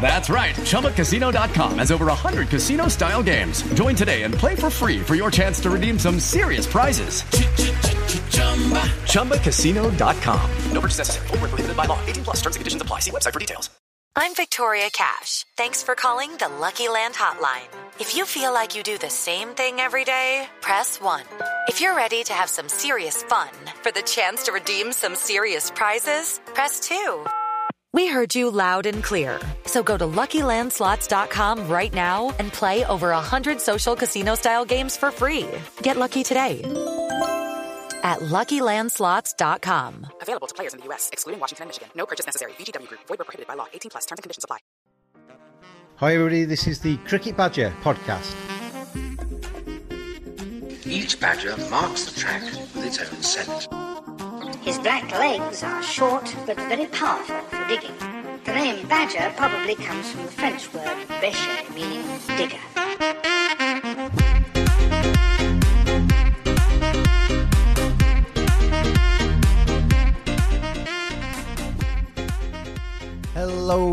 That's right. ChumbaCasino.com has over 100 casino style games. Join today and play for free for your chance to redeem some serious prizes. ChumbaCasino.com. No purchase necessary. Where prohibited by law. 18 plus terms and conditions apply. See website for details. I'm Victoria Cash. Thanks for calling the Lucky Land Hotline. If you feel like you do the same thing every day, press 1. If you're ready to have some serious fun for the chance to redeem some serious prizes, press 2. We heard you loud and clear. So go to LuckyLandSlots.com right now and play over 100 social casino-style games for free. Get lucky today at LuckyLandSlots.com. Available to players in the U.S., excluding Washington and Michigan. No purchase necessary. VGW Group. Void where prohibited by law. 18 plus. Terms and conditions apply. Hi, everybody. This is the Cricket Badger podcast. Each badger marks the track with its own scent. His black legs are short but very powerful for digging. The name badger probably comes from the French word bêcher, meaning digger.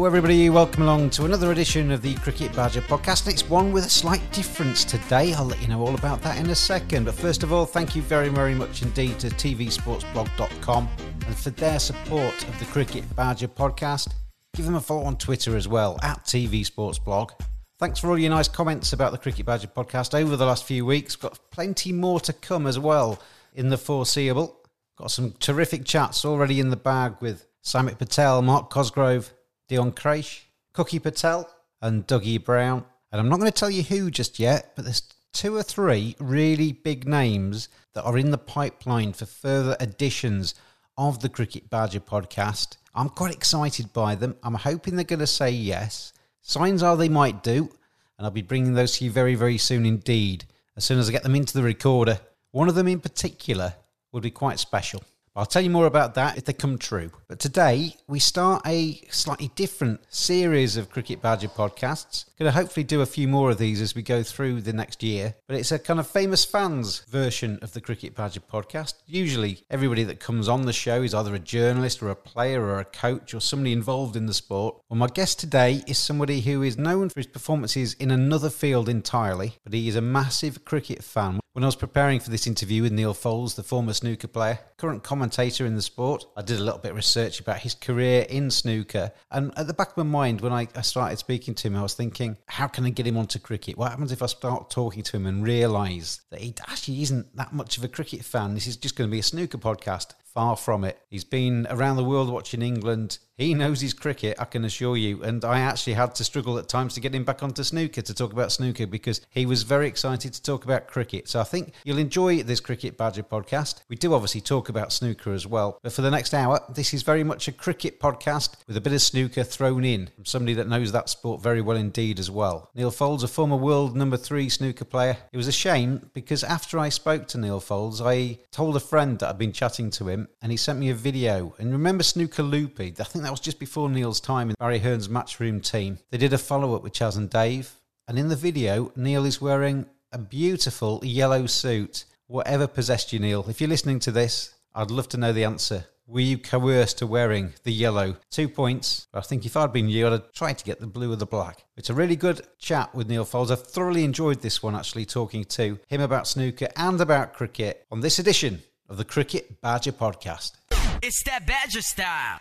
Everybody. Welcome along to another edition of the Cricket Badger podcast. And it's one with a slight difference today. I'll let you know all about that in a second. But first of all, thank you very, very much indeed to tvsportsblog.com and for their support of the Cricket Badger podcast. Give them a follow on Twitter as well, at tvsportsblog. Thanks for all your nice comments about the Cricket Badger podcast over the last few weeks. Got plenty more to come as well in the foreseeable. Got some terrific chats already in the bag with Samit Patel, Mark Cosgrove, Dion Crash, Cookie Patel, and Dougie Brown. And I'm not going to tell you who just yet, but there's two or three really big names that are in the pipeline for further editions of the Cricket Badger podcast. I'm quite excited by them. I'm hoping they're going to say yes. Signs are they might do, and I'll be bringing those to you very, very soon indeed, as soon as I get them into the recorder. One of them in particular will be quite special. I'll tell you more about that if they come true. But today, we start a slightly different series of Cricket Badger podcasts. Going to hopefully do a few more of these as we go through the next year. But it's a kind of famous fans version of the Cricket Badger podcast. Usually, everybody that comes on the show is either a journalist or a player or a coach or somebody involved in the sport. Well, my guest today is somebody who is known for his performances in another field entirely, but he is a massive cricket fan. When I was preparing for this interview with Neal Foulds, the former snooker player, current commentator in the sport, I did a little bit of research about his career in snooker. And at the back of my mind, when I, I started speaking to him, I was thinking, how can I get him onto cricket? What happens if I start talking to him and realise that he actually isn't that much of a cricket fan? This is just going to be a snooker podcast. Far from it. He's been around the world watching England. He knows his cricket, I can assure you. And I actually had to struggle at times to get him back onto snooker to talk about snooker because he was very excited to talk about cricket. So I think you'll enjoy this Cricket Badger podcast. We do obviously talk about snooker as well. But for the next hour, this is very much a cricket podcast with a bit of snooker thrown in from somebody that knows that sport very well indeed as well. Neal Foulds, a former world number three snooker player. It was a shame because after I spoke to Neal Foulds, I told a friend that I'd been chatting to him and he sent me a video. And remember Snooker Loopy? I think that was just before Neal's time in Barry Hearn's matchroom team. They did a follow up with Chas and Dave. And in the video, Neal is wearing a beautiful yellow suit. Whatever possessed you, Neal? If you're listening to this, I'd love to know the answer. Were you coerced to wearing the yellow? Two points. I think if I'd been you, I'd have tried to get the blue or the black. It's a really good chat with Neal Foulds. I've thoroughly enjoyed this one, actually, talking to him about snooker and about cricket on this edition of the Cricket Badger podcast. It's that Badger style.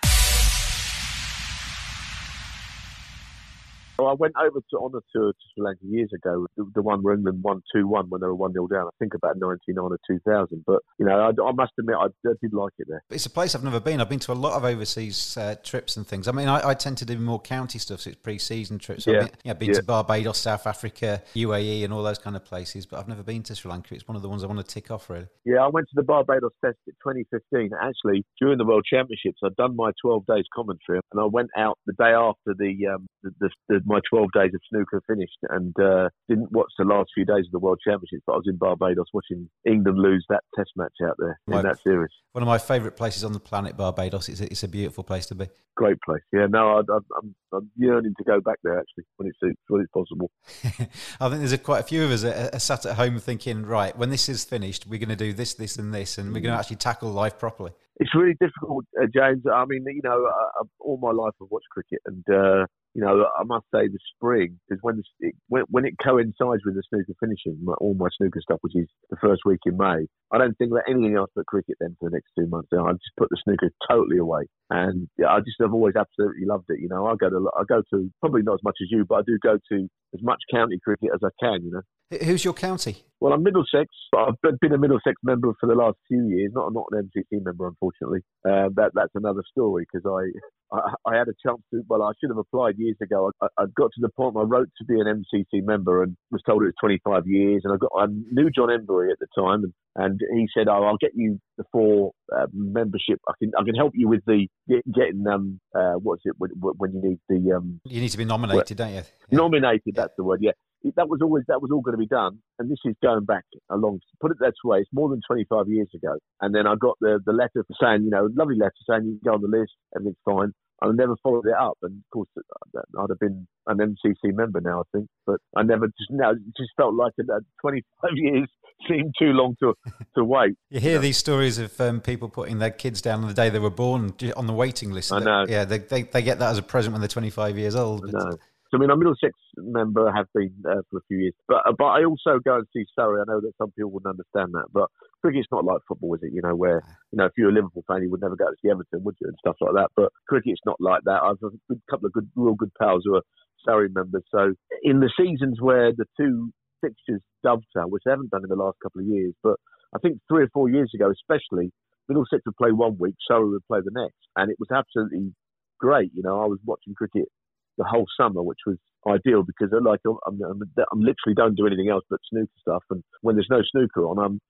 No, I went over to on a tour to Sri Lanka years ago, the, the one where England won two one when they were one 0 down. I think about ninety nine or two thousand. But you know, I, I must admit, I, I, did like it there. It's a place I've never been. I've been to a lot of overseas uh, trips and things. I mean, I, I, tend to do more county stuff, so it's pre-season trips. So yeah, I've been, yeah, been yeah. to Barbados, South Africa, UAE, and all those kind of places. But I've never been to Sri Lanka. It's one of the ones I want to tick off. Really. Yeah, I went to the Barbados Test in 2015. Actually, during the World Championships, I'd done my 12 days commentary, and I went out the day after the, um, the, the, the my 12 days of snooker finished, and uh, didn't watch the last few days of the World Championships. But I was in Barbados watching England lose that Test match out there in that series. One of my favourite places on the planet, Barbados. It's a, it's a beautiful place to be. Great place. Yeah, no, I, I'm, I'm yearning to go back there actually when it's when it's possible. I think there's a, quite a few of us that are sat at home thinking, right, when this is finished, we're going to do this, this, and this, and we're going to mm. actually tackle life properly. It's really difficult, uh, James. I mean, you know, uh, all my life I've watched cricket, and uh, you know, I must say the spring is when, it, when, when it coincides with the snooker finishing, my, all my snooker stuff, which is the first week in May. I don't think about anything else but cricket then for the next two months. I just put the snooker totally away, and yeah, I just have always absolutely loved it. You know, I go to I go to probably not as much as you, but I do go to as much county cricket as I can. You know. Who's your county? Well, I'm Middlesex. I've been a Middlesex member for the last few years. Not not an MCC member, unfortunately. Uh, that that's another story because I, I, I had a chance to. Well, I should have applied years ago. I, I got to the point where I wrote to be an MCC member and was told it was 25 years. And I got I knew John Emburey at the time, and, and he said, "Oh, I'll get you the four uh, membership. I can I can help you with the getting um uh, what's it when, when you need the um you need to be nominated, don't you? Yeah. Nominated. That's the word. Yeah that was always that was all going to be done, and this is going back a long. Put it that way, it's more than 25 years ago. And then I got the the letter saying, you know, lovely letter saying you can go on the list, everything's fine. I never followed it up, and of course, I'd have been an MCC member now, I think. But I never just now just felt like a, 25 years seemed too long to to wait. you hear you know? these stories of um, people putting their kids down on the day they were born on the waiting list. I know. Yeah, they, they, they get that as a present when they're 25 years old. I know. So, I mean, I'm a Middlesex member, have been uh, for a few years, but uh, but I also go and see Surrey. I know that some people wouldn't understand that, but cricket's not like football, is it? You know, where you know if you're a Liverpool fan, you would never go to see Everton, would you, and stuff like that. But cricket's not like that. I've a couple of good, real good pals who are Surrey members. So, in the seasons where the two fixtures dovetail, which they haven't done in the last couple of years, but I think three or four years ago, especially, Middlesex would play one week, Surrey would play the next, and it was absolutely great. You know, I was watching cricket the whole summer, which was ideal because I like I'm, I'm, I'm, literally don't do anything else but snooker stuff. And when there's no snooker on, I'm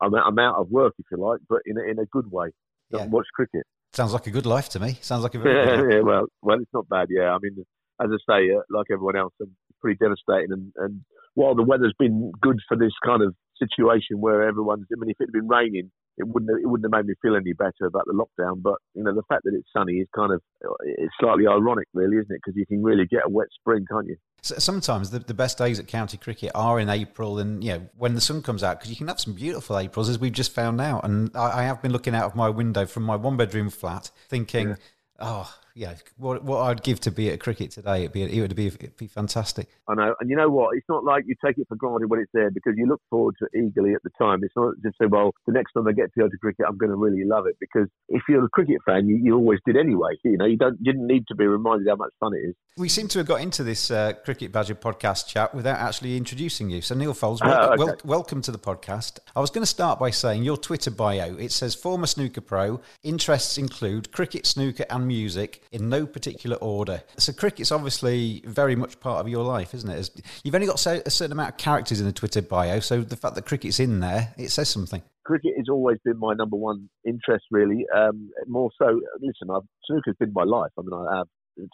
I'm, I'm out of work if you like, but in a, in a good way. Yeah. Watch cricket. Sounds like a good life to me. Sounds like a very yeah, well, well, it's not bad. Yeah, I mean, as I say, uh, like everyone else, I'm pretty devastating. And, and while the weather's been good for this kind of situation where everyone's, I mean, if it had been raining, it wouldn't have, it wouldn't have made me feel any better about the lockdown. But you know, the fact that it's sunny is kind of uh, it's slightly ironic, really, isn't it? Because you can really get a wet spring, can't you? So sometimes the, the best days at county cricket are in April, and you know when the sun comes out, because you can have some beautiful Aprils, as we've just found out. And I, I, have been looking out of my window from my one bedroom flat, thinking. Yeah oh yeah, what what I'd give to be at cricket today, it'd be it would be it'd be fantastic. I know, and you know what? It's not like you take it for granted when it's there because you look forward to it eagerly at the time. It's not just say, well, the next time I get to go to cricket, I'm going to really love it because if you're a cricket fan, you, you always did anyway. You know, you don't you didn't need to be reminded how much fun it is. We seem to have got into this uh, cricket badger podcast chat without actually introducing you. So Neal welcome, oh, okay. wel- welcome to the podcast. I was going to start by saying your Twitter bio. It says former snooker pro. Interests include cricket, snooker, and music in no particular order. So cricket's obviously very much part of your life, isn't it? You've only got a certain amount of characters in the Twitter bio, so the fact that cricket's in there, it says something. Cricket has always been my number one interest, really. Um, more so, listen, I've, snooker's been my life. I mean, I have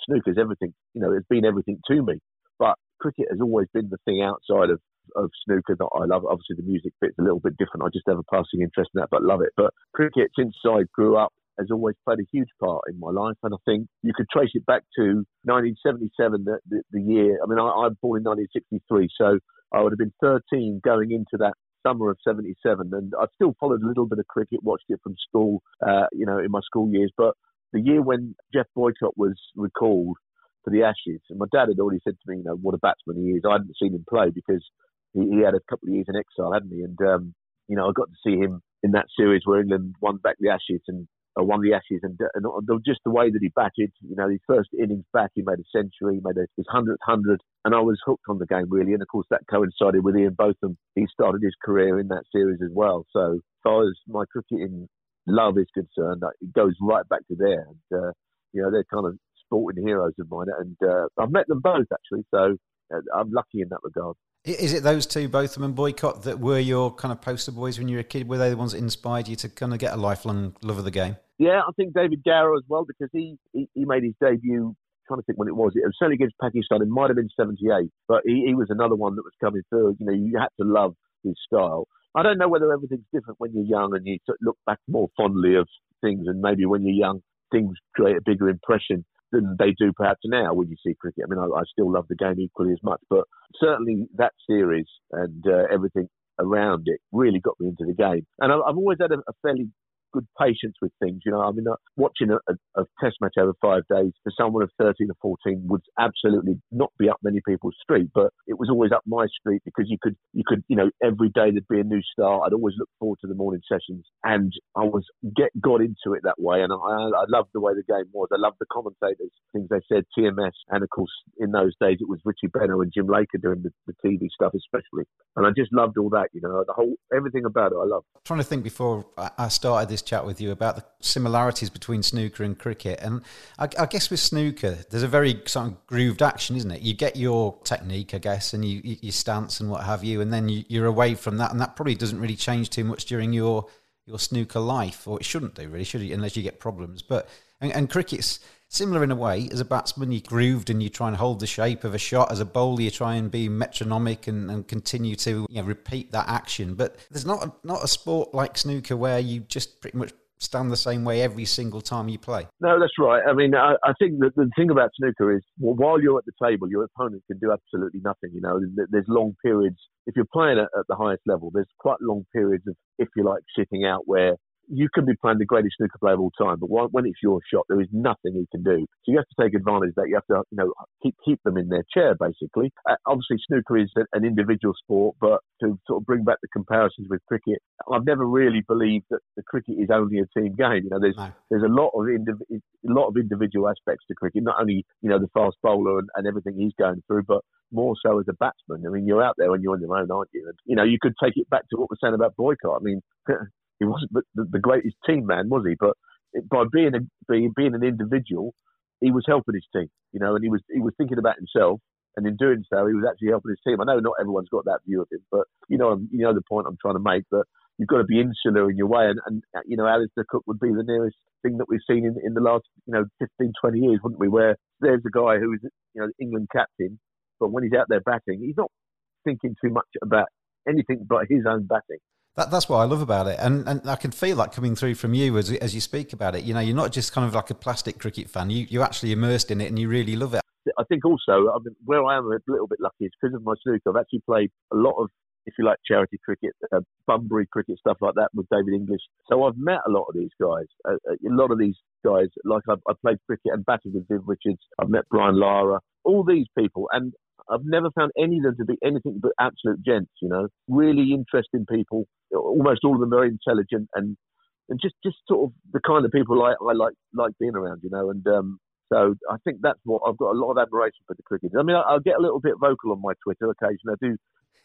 snooker's everything. You know, it's been everything to me. But cricket has always been the thing outside of of snooker that I love. Obviously, the music bit's a little bit different. I just have a passing interest in that, but love it. But cricket, since I grew up, has always played a huge part in my life. And I think you could trace it back to 1977, the, the, the year. I mean, I, I'm born in 1963, so I would have been 13 going into that summer of 77. And I still followed a little bit of cricket, watched it from school, uh, you know, in my school years. But the year when Geoff Boycott was recalled for the Ashes, and my dad had already said to me, you know, what a batsman he is. I hadn't seen him play because he, he had a couple of years in exile, hadn't he? And, um, you know, I got to see him in that series where England won back the Ashes and uh, won the Ashes, and, and, just the way that he batted, you know, his first innings back, he made a century, he made a, his hundredth hundred, and I was hooked on the game really. And of course, that coincided with Ian Botham. He started his career in that series as well. So, as far as my cricketing love is concerned, it goes right back to there. And uh, you know, they're kind of sporting heroes of mine, and uh, I've met them both actually. So uh, I'm lucky in that regard. Is it those two, Botham and Boycott, that were your kind of poster boys when you were a kid? Were they the ones that inspired you to kind of get a lifelong love of the game? Yeah, I think David Gower as well because he, he, he made his debut. trying to think when it was. It was certainly against Pakistan. It might have been '78, but he, he was another one that was coming through. You know, you had to love his style. I don't know whether everything's different when you're young and you look back more fondly of things, and maybe when you're young, things create a bigger impression than they do perhaps now when you see cricket. I mean, I, I still love the game equally as much, but certainly that series and uh, everything around it really got me into the game. And I, I've always had a, a fairly good patience with things. You know, I mean, uh, watching a, a, a, test match over five days for someone of 13 or 14 would absolutely not be up many people's street, but it was always up my street because you could, you could, you know, every day there'd be a new start. I'd always look forward to the morning sessions and I was get, got into it that way. And I, I loved the way the game was. I loved the commentators, things they said, TMS. And of course, in those days, it was Richie Benaud and Jim Laker doing the, the TV stuff, especially. And I just loved all that, you know, the whole, everything about it I loved. Trying to think before I started this chat with you about the similarities between snooker and cricket. And I, I, guess with snooker, there's a very sort of grooved action, isn't it? You get your technique, I guess, and you, you your stance and what have you, and then you, you're away from that, and that probably doesn't really change too much during your your snooker life, or it shouldn't do really, should it? Unless you get problems. But and, and cricket's similar in a way. As a batsman, you grooved and you try and hold the shape of a shot. As a bowler, you try and be metronomic and, and continue to you know, repeat that action. But there's not a, not a sport like snooker where you just pretty much stand the same way every single time you play. No, that's right. I mean, I, I think that the thing about snooker is well, while you're at the table, your opponent can do absolutely nothing. You know, there's long periods. If you're playing at, at the highest level, there's quite long periods of, if you like, sitting out where you can be playing the greatest snooker player of all time, but when it's your shot, there is nothing he can do. So you have to take advantage of that. You have to, you know, keep keep them in their chair, basically. Uh, obviously, snooker is an individual sport, but to sort of bring back the comparisons with cricket, I've never really believed that the cricket is only a team game. You know, there's no. there's a lot of indiv- a lot of individual aspects to cricket. Not only you know the fast bowler and, and everything he's going through, but more so as a batsman. I mean, you're out there and you're on your own, aren't you? And, you know, you could take it back to what we're saying about boycott. I mean, he wasn't the, the greatest team man, was he? But by being a, being, being an individual, he was helping his team, you know, and he was he was thinking about himself, and in doing so, he was actually helping his team. I know not everyone's got that view of him, but you know, you know the point I'm trying to make. That you've got to be insular in your way, and, and you know, Alastair Cook would be the nearest thing that we've seen in, in the last you know 15, 20 years, wouldn't we? Where there's a guy who's you know England captain, but when he's out there batting, he's not thinking too much about anything but his own batting. That, that's what I love about it, and and I can feel that coming through from you as as you speak about it. You know, you're not just kind of like a plastic cricket fan. You you're actually immersed in it, and you really love it. I think also, I mean, where I am a little bit lucky is because of my snooker. I've actually played a lot of, if you like, charity cricket, uh, Bunbury cricket, stuff like that with David English. So I've met a lot of these guys. Uh, uh a lot of these guys, like I've, I played cricket and batted with Viv Richards. I've met Brian Lara. All these people, and I've never found any of them to be anything but absolute gents. You know, really interesting people. Almost all of them very intelligent and and just just sort of the kind of people I, I like like being around. You know, and um, so I think that's what I've got a lot of admiration for the cricketers. I mean, I, will get a little bit vocal on my Twitter occasionally. I do.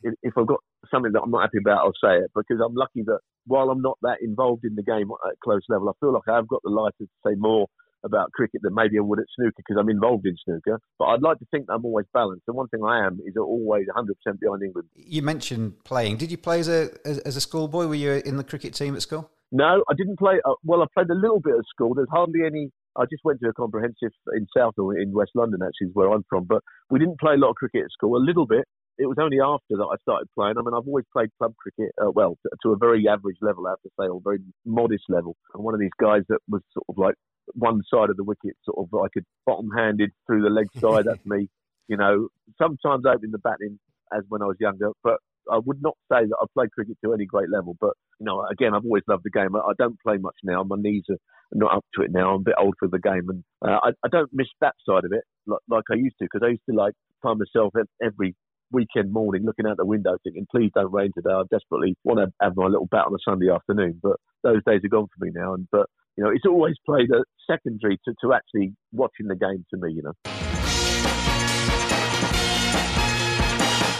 If, if I've got something that I'm not happy about, I'll say it because I'm lucky that while I'm not that involved in the game at close level, I feel like I've got the license to say more about cricket than maybe I would at snooker because I'm involved in snooker. But I'd like to think I'm always balanced. And one thing I am is always 100% behind England. You mentioned playing. Did you play as a as, as a schoolboy? Were you in the cricket team at school? No, I didn't play. Uh, well, I played a little bit at school. There's hardly any. I just went to a comprehensive in South or in West London, actually, is where I'm from. But we didn't play a lot of cricket at school. A little bit. It was only after that I started playing. I mean, I've always played club cricket, uh, well, to, to, a very average level, I have to say, or very modest level. I'm one of these guys that was sort of like one side of the wicket, sort of like a bottom-handed through the leg side. That's me. You know, sometimes opening the batting as when I was younger, but I would not say that I've played cricket to any great level. But you know, again, I've always loved the game. I, don't play much now. My knees are not up to it now. I'm a bit old for the game, and uh, I, I, don't miss that side of it like, like I used to because I used to like find myself every weekend morning looking out the window thinking, please don't rain today. I desperately want to have my little bat on a Sunday afternoon. But those days are gone for me now. And but you know, it's always played a secondary to, to actually watching the game to me, you know.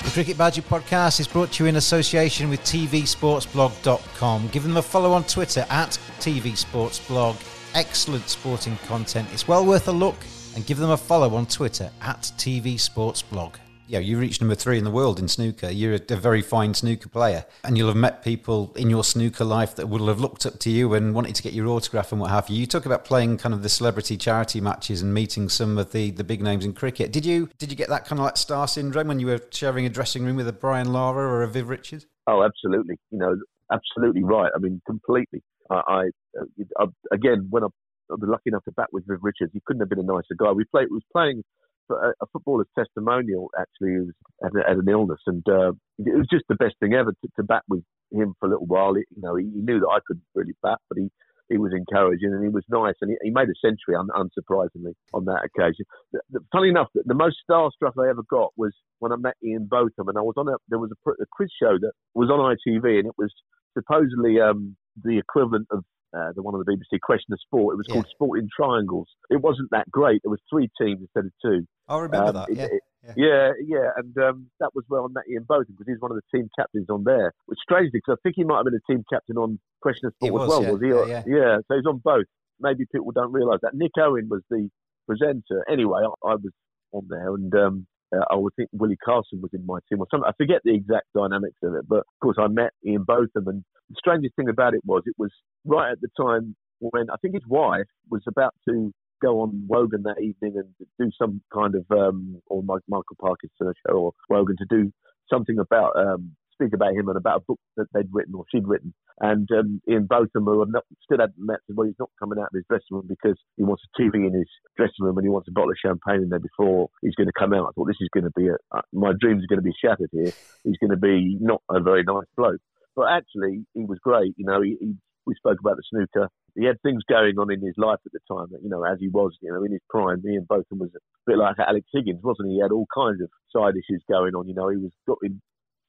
The Cricket Badger podcast is brought to you in association with TVSportsBlog.com. Give them a follow on Twitter at TVSportsBlog. Excellent sporting content. It's well worth a look. And give them a follow on Twitter at TVSportsBlog you know, you reached number three in the world in snooker. You're a, a, very fine snooker player, and you'll have met people in your snooker life that will have looked up to you and wanted to get your autograph and what have you. You talk about playing kind of the celebrity charity matches and meeting some of the, the big names in cricket. Did you did you get that kind of like star syndrome when you were sharing a dressing room with a Brian Lara or a Viv Richards? Oh, absolutely. You know, absolutely right. I mean, completely. I, I, uh, I again when I, I was lucky enough to bat with Viv Richards, he couldn't have been a nicer guy. We played it was playing a, footballer's testimonial actually was had, had an illness, and uh, it was just the best thing ever to, to bat with him for a little while. It, you know, he, he, knew that I couldn't really bat, but he. He was encouraging and he was nice and he, he made a century, un, unsurprisingly, on that occasion. The, the, funny enough, the, the most starstruck I ever got was when I met Ian Botham and I was on a there was a, a quiz show that was on ITV and it was supposedly um, the equivalent of uh, the one on the BBC Question of Sport. It was yeah. called Sporting Triangles. It wasn't that great. There was three teams instead of two. I remember um, that. Yeah. It, yeah. yeah, yeah, and um, that was where I met Ian Botham because he's one of the team captains on there. Which strangely, because I think he might have been a team captain on Question of Sport was, as well, yeah. was he? Yeah, yeah. so he's on both. Maybe people don't realise that. Nick Owen was the presenter. Anyway, I, I was on there, and um, uh, I would think Willie Carson was in my team or something. I forget the exact dynamics of it, but of course I met Ian Botham, and the strangest thing about it was it was right at the time when I think his wife was about to go on Wogan that evening and do some kind of, um, or Michael Parkinson show or Wogan to do something about, um, speak about him and about a book that they'd written or she'd written. And um, Ian Botham, who not, still hadn't met, said, well, he's not coming out of his dressing room because he wants a TV in his dressing room and he wants a bottle of champagne in there before he's going to come out. I thought, this is going to be, a, uh, my dreams are going to be shattered here. He's going to be not a very nice bloke. But actually, he was great. You know, he, he we spoke about the snooker. He had things going on in his life at the time, you know, as he was, you know, in his prime. Ian Botham was a bit like Alex Higgins, wasn't he? He had all kinds of side issues going on. You know, he was got in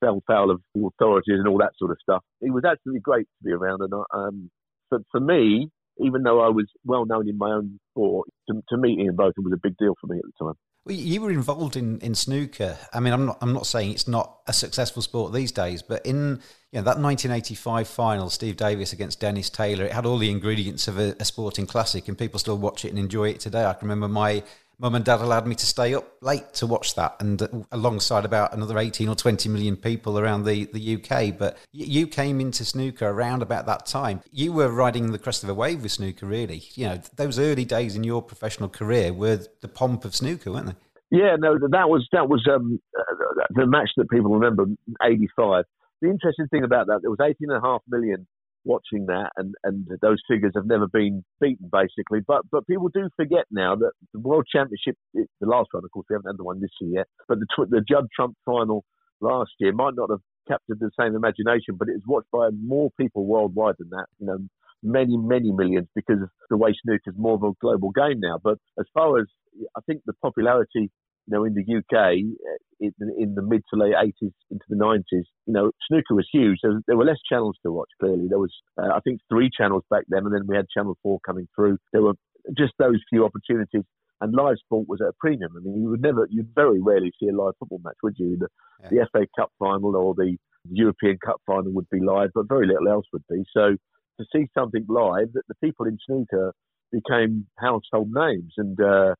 fell foul of authorities and all that sort of stuff. He was absolutely great to be around, and um, for, for me, even though I was well known in my own sport, to, to meet Ian Botham was a big deal for me at the time. Well, you were involved in, in snooker. I mean, I'm not I'm not saying it's not a successful sport these days, but in you know that 1985 final, Steve Davis against Dennis Taylor, it had all the ingredients of a, a sporting classic, and people still watch it and enjoy it today. I can remember my mum and dad allowed me to stay up late to watch that, and alongside about another 18 or 20 million people around the, the UK. But you came into snooker around about that time. You were riding the crest of a wave with snooker, really. You know, those early days in your professional career were the pomp of snooker, weren't they? Yeah, no, that was that was um, uh, the match that people remember, '85. The interesting thing about that, there was 18.5 million watching that, and, and those figures have never been beaten, basically. But but people do forget now that the World Championship, the last one, of course, we haven't had the one this year yet, but the, the Judd Trump final last year might not have captured the same imagination, but it was watched by more people worldwide than that. You know, many, many millions because the way snooker is more of a global game now. But as far as I think the popularity know, in the UK, uh, in, in the mid to late 80s into the 90s, you know, snooker was huge. There, there were less channels to watch, clearly. There was, uh, I think, three channels back then, and then we had Channel 4 coming through. There were just those few opportunities, and live sport was at a premium. I mean, you would never, you'd very rarely see a live football match, would you? The, yeah. the FA Cup final or the European Cup final would be live, but very little else would be. So to see something live, that the people in snooker became household names, and uh,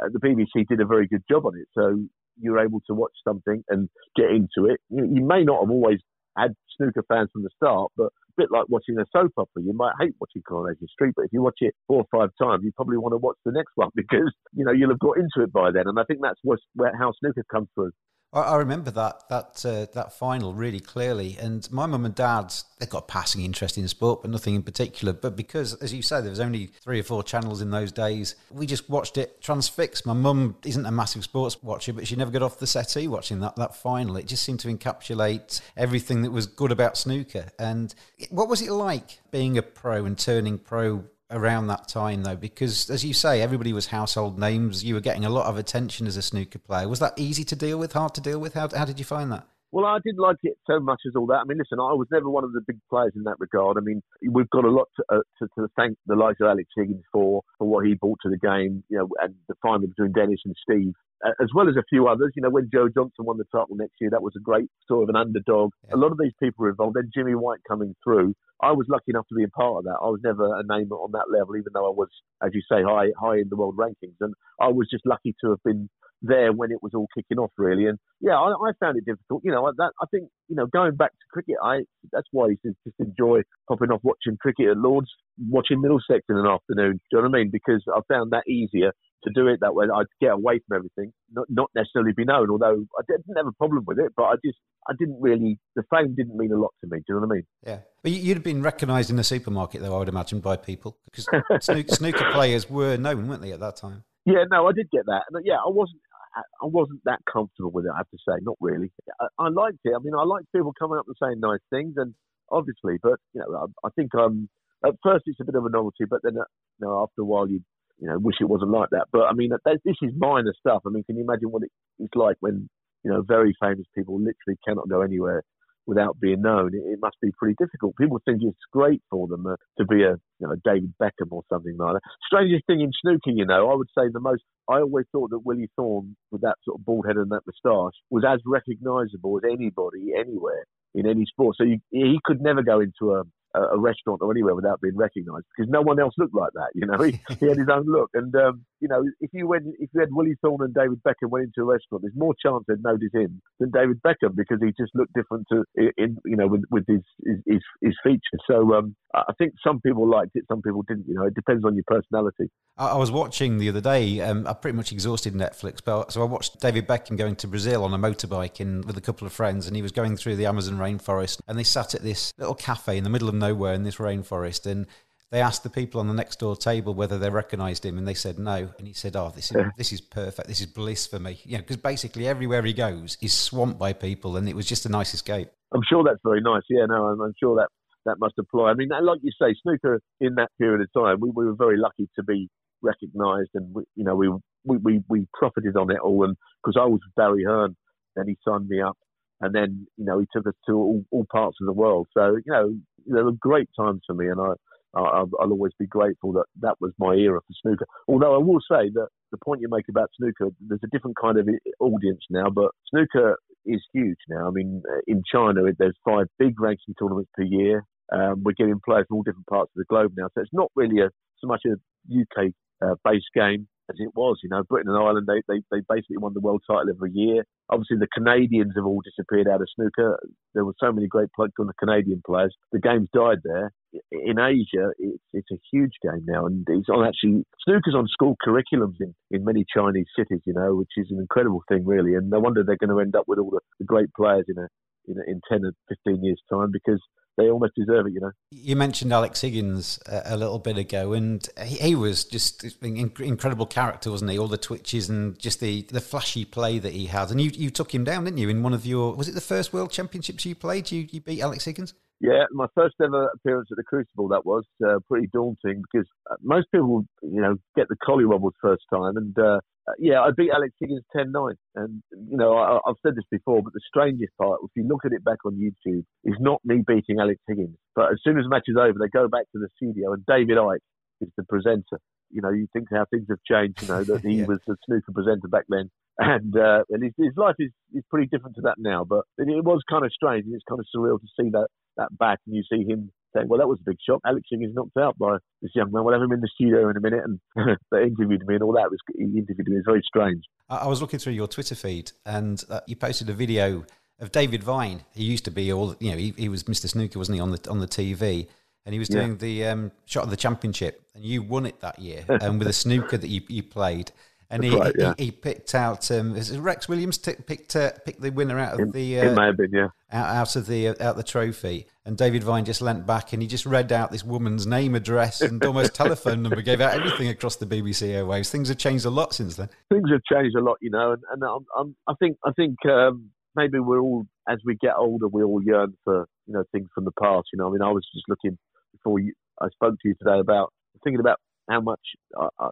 uh, the BBC did a very good job on it. So you're able to watch something and get into it. You, you, may not have always had snooker fans from the start, but a bit like watching a soap opera, you might hate watching Coronation Street, but if you watch it four or five times, you probably want to watch the next one because you know you'll have got into it by then. And I think that's where how snooker comes through. I remember that that uh, that final really clearly, and my mum and dad they got a passing interest in sport, but nothing in particular. But because, as you say, there was only three or four channels in those days, we just watched it transfixed. My mum isn't a massive sports watcher, but she never got off the settee watching that that final. It just seemed to encapsulate everything that was good about snooker. And what was it like being a pro and turning pro around that time though because as you say everybody was household names. You were getting a lot of attention as a snooker player. Was that easy to deal with hard to deal with? How, how did you find that Well, I didn't like it so much as all that. I mean, listen, I was never one of the big players in that regard. I mean, we've got a lot to, uh, to, to thank the likes of Alex Higgins for, for what he brought to the game, you know, and the final between Dennis and Steve, as well as a few others. You know, when Joe Johnson won the title next year, that was a great sort of an underdog. Yeah. A lot of these people were involved. Then Jimmy White coming through. I was lucky enough to be a part of that. I was never a name on that level, even though I was, as you say, high high in the world rankings. And I was just lucky to have been there when it was all kicking off, really. And yeah, I, I found it difficult. You know, that I think you know going back to cricket, I that's why I just, just enjoy popping off watching cricket at Lords, watching Middlesex in an afternoon. Do you know what I mean? Because I found that easier to do it that way. I'd get away from everything, not not necessarily be known. Although I didn't have a problem with it, but I just I didn't really the fame didn't mean a lot to me. Do you know what I mean? Yeah, but you'd have been recognised in the supermarket, though. I would imagine by people because snooker, snooker players were known, weren't they, at that time? Yeah, no, I did get that. And yeah, I wasn't. I wasn't that comfortable with it. I have to say, not really. I, I liked it. I mean, I liked people coming up and saying nice things, and obviously, but you know, I, I think um, at first it's a bit of a novelty, but then uh, you know, after a while you you know wish it wasn't like that. But I mean, this is minor stuff. I mean, can you imagine what it's like when you know very famous people literally cannot go anywhere without being known, it, must be pretty difficult. People think it's great for them uh, to be a you know David Beckham or something like that. Strangest thing in snooker, you know, I would say the most. I always thought that Willie Thorne with that sort of bald head and that moustache was as recognisable as anybody anywhere in any sport. So you, he could never go into a a, restaurant or anywhere without being recognised because no one else looked like that. You know, he, he had his own look. And um, you know, if you went, if you had Willie Thorne and David Beckham went into a restaurant, there's more chance they'd notice him than David Beckham because he just looked different to in you know with, with his, his his features. So um, I think some people liked it, some people didn't. You know, it depends on your personality. I was watching the other day. Um, I pretty much exhausted Netflix, but so I watched David Beckham going to Brazil on a motorbike in with a couple of friends, and he was going through the Amazon rainforest, and they sat at this little cafe in the middle of nowhere in this rainforest, and they asked the people on the next door table whether they recognised him, and they said no. And he said, "Oh, this is this is perfect. This is bliss for me." You know, because basically everywhere he goes, he's swamped by people, and it was just a nice escape. I'm sure that's very nice. Yeah, no, I'm, I'm sure that that must apply. I mean, like you say, snooker in that period of time, we, we were very lucky to be recognised, and we, you know, we, we we we profited on it all. And because I was with Barry Hearn, then he signed me up, and then you know he took us to all, all parts of the world. So you know, they were great times for me, and I. I'll, I'll always be grateful that that was my era for snooker. Although I will say that the point you make about snooker, there's a different kind of audience now, but snooker is huge now. I mean, in China, there's five big ranking tournaments per year. Um, we're getting players from all different parts of the globe now, so it's not really a, so much a UK uh, based game as it was. You know, Britain and Ireland, they, they, they basically won the world title every year. Obviously, the Canadians have all disappeared out of snooker. There were so many great players on the Canadian players. The game's died there. In Asia, it's, it's a huge game now, and it's on actually snooker's on school curriculums in, in many Chinese cities. You know, which is an incredible thing, really. And no wonder they're going to end up with all the, the great players in a in, in 10 or 15 years' time because they almost deserve it, you know. You mentioned Alex Higgins a, a little bit ago, and he, he was just an incredible character, wasn't he? All the twitches and just the, the flashy play that he had. And you, you took him down, didn't you, in one of your, was it the first World Championships you played? You, you beat Alex Higgins? Yeah, my first ever appearance at the Crucible. That was uh, pretty daunting because uh, most people, you know, get the collie wobbles first time, and uh, uh, yeah, I beat Alex Higgins 10-9. and you know I, have said this before, but the strangest part, if you look at it back on YouTube, is not me beating Alex Higgins. But as soon as the match is over, they go back to the studio, and David Icke is the presenter. You know, you think how things have changed. You know that he yeah. was the snooker presenter back then, and, uh, and his, his, life is, is pretty different to that now. But it, it was kind of strange. And it's kind of surreal to see that that back, and you see him saying, "Well, that was a big shock. Alex Higgins knocked out by this young man. We'll have him in the studio in a minute." And they interviewed me and all that. It was he interviewed me. It's very strange. I was looking through your Twitter feed, and uh, you posted a video of David Vine. He used to be all you know. He, he was Mr. Snooker, wasn't he, on the on the TV? And he was doing yeah. the um, shot of the championship, and you won it that year, and um, with a snooker that you, you played and he, right, yeah. he, he picked out um, Rex Williams t- picked uh, picked the winner out of it, the uh, it may have been yeah. out, out of the uh, out the trophy. And David Vine just leant back and he just read out this woman's name address and almost telephone number gave out everything across the BBC airwaves. Things have changed a lot since then. Things have changed a lot you know and, and I'm, I'm, i think I think um, maybe we're all as we get older we all yearn for you know things from the past you know. I mean I was just looking before you, I spoke to you today about thinking about how much uh, uh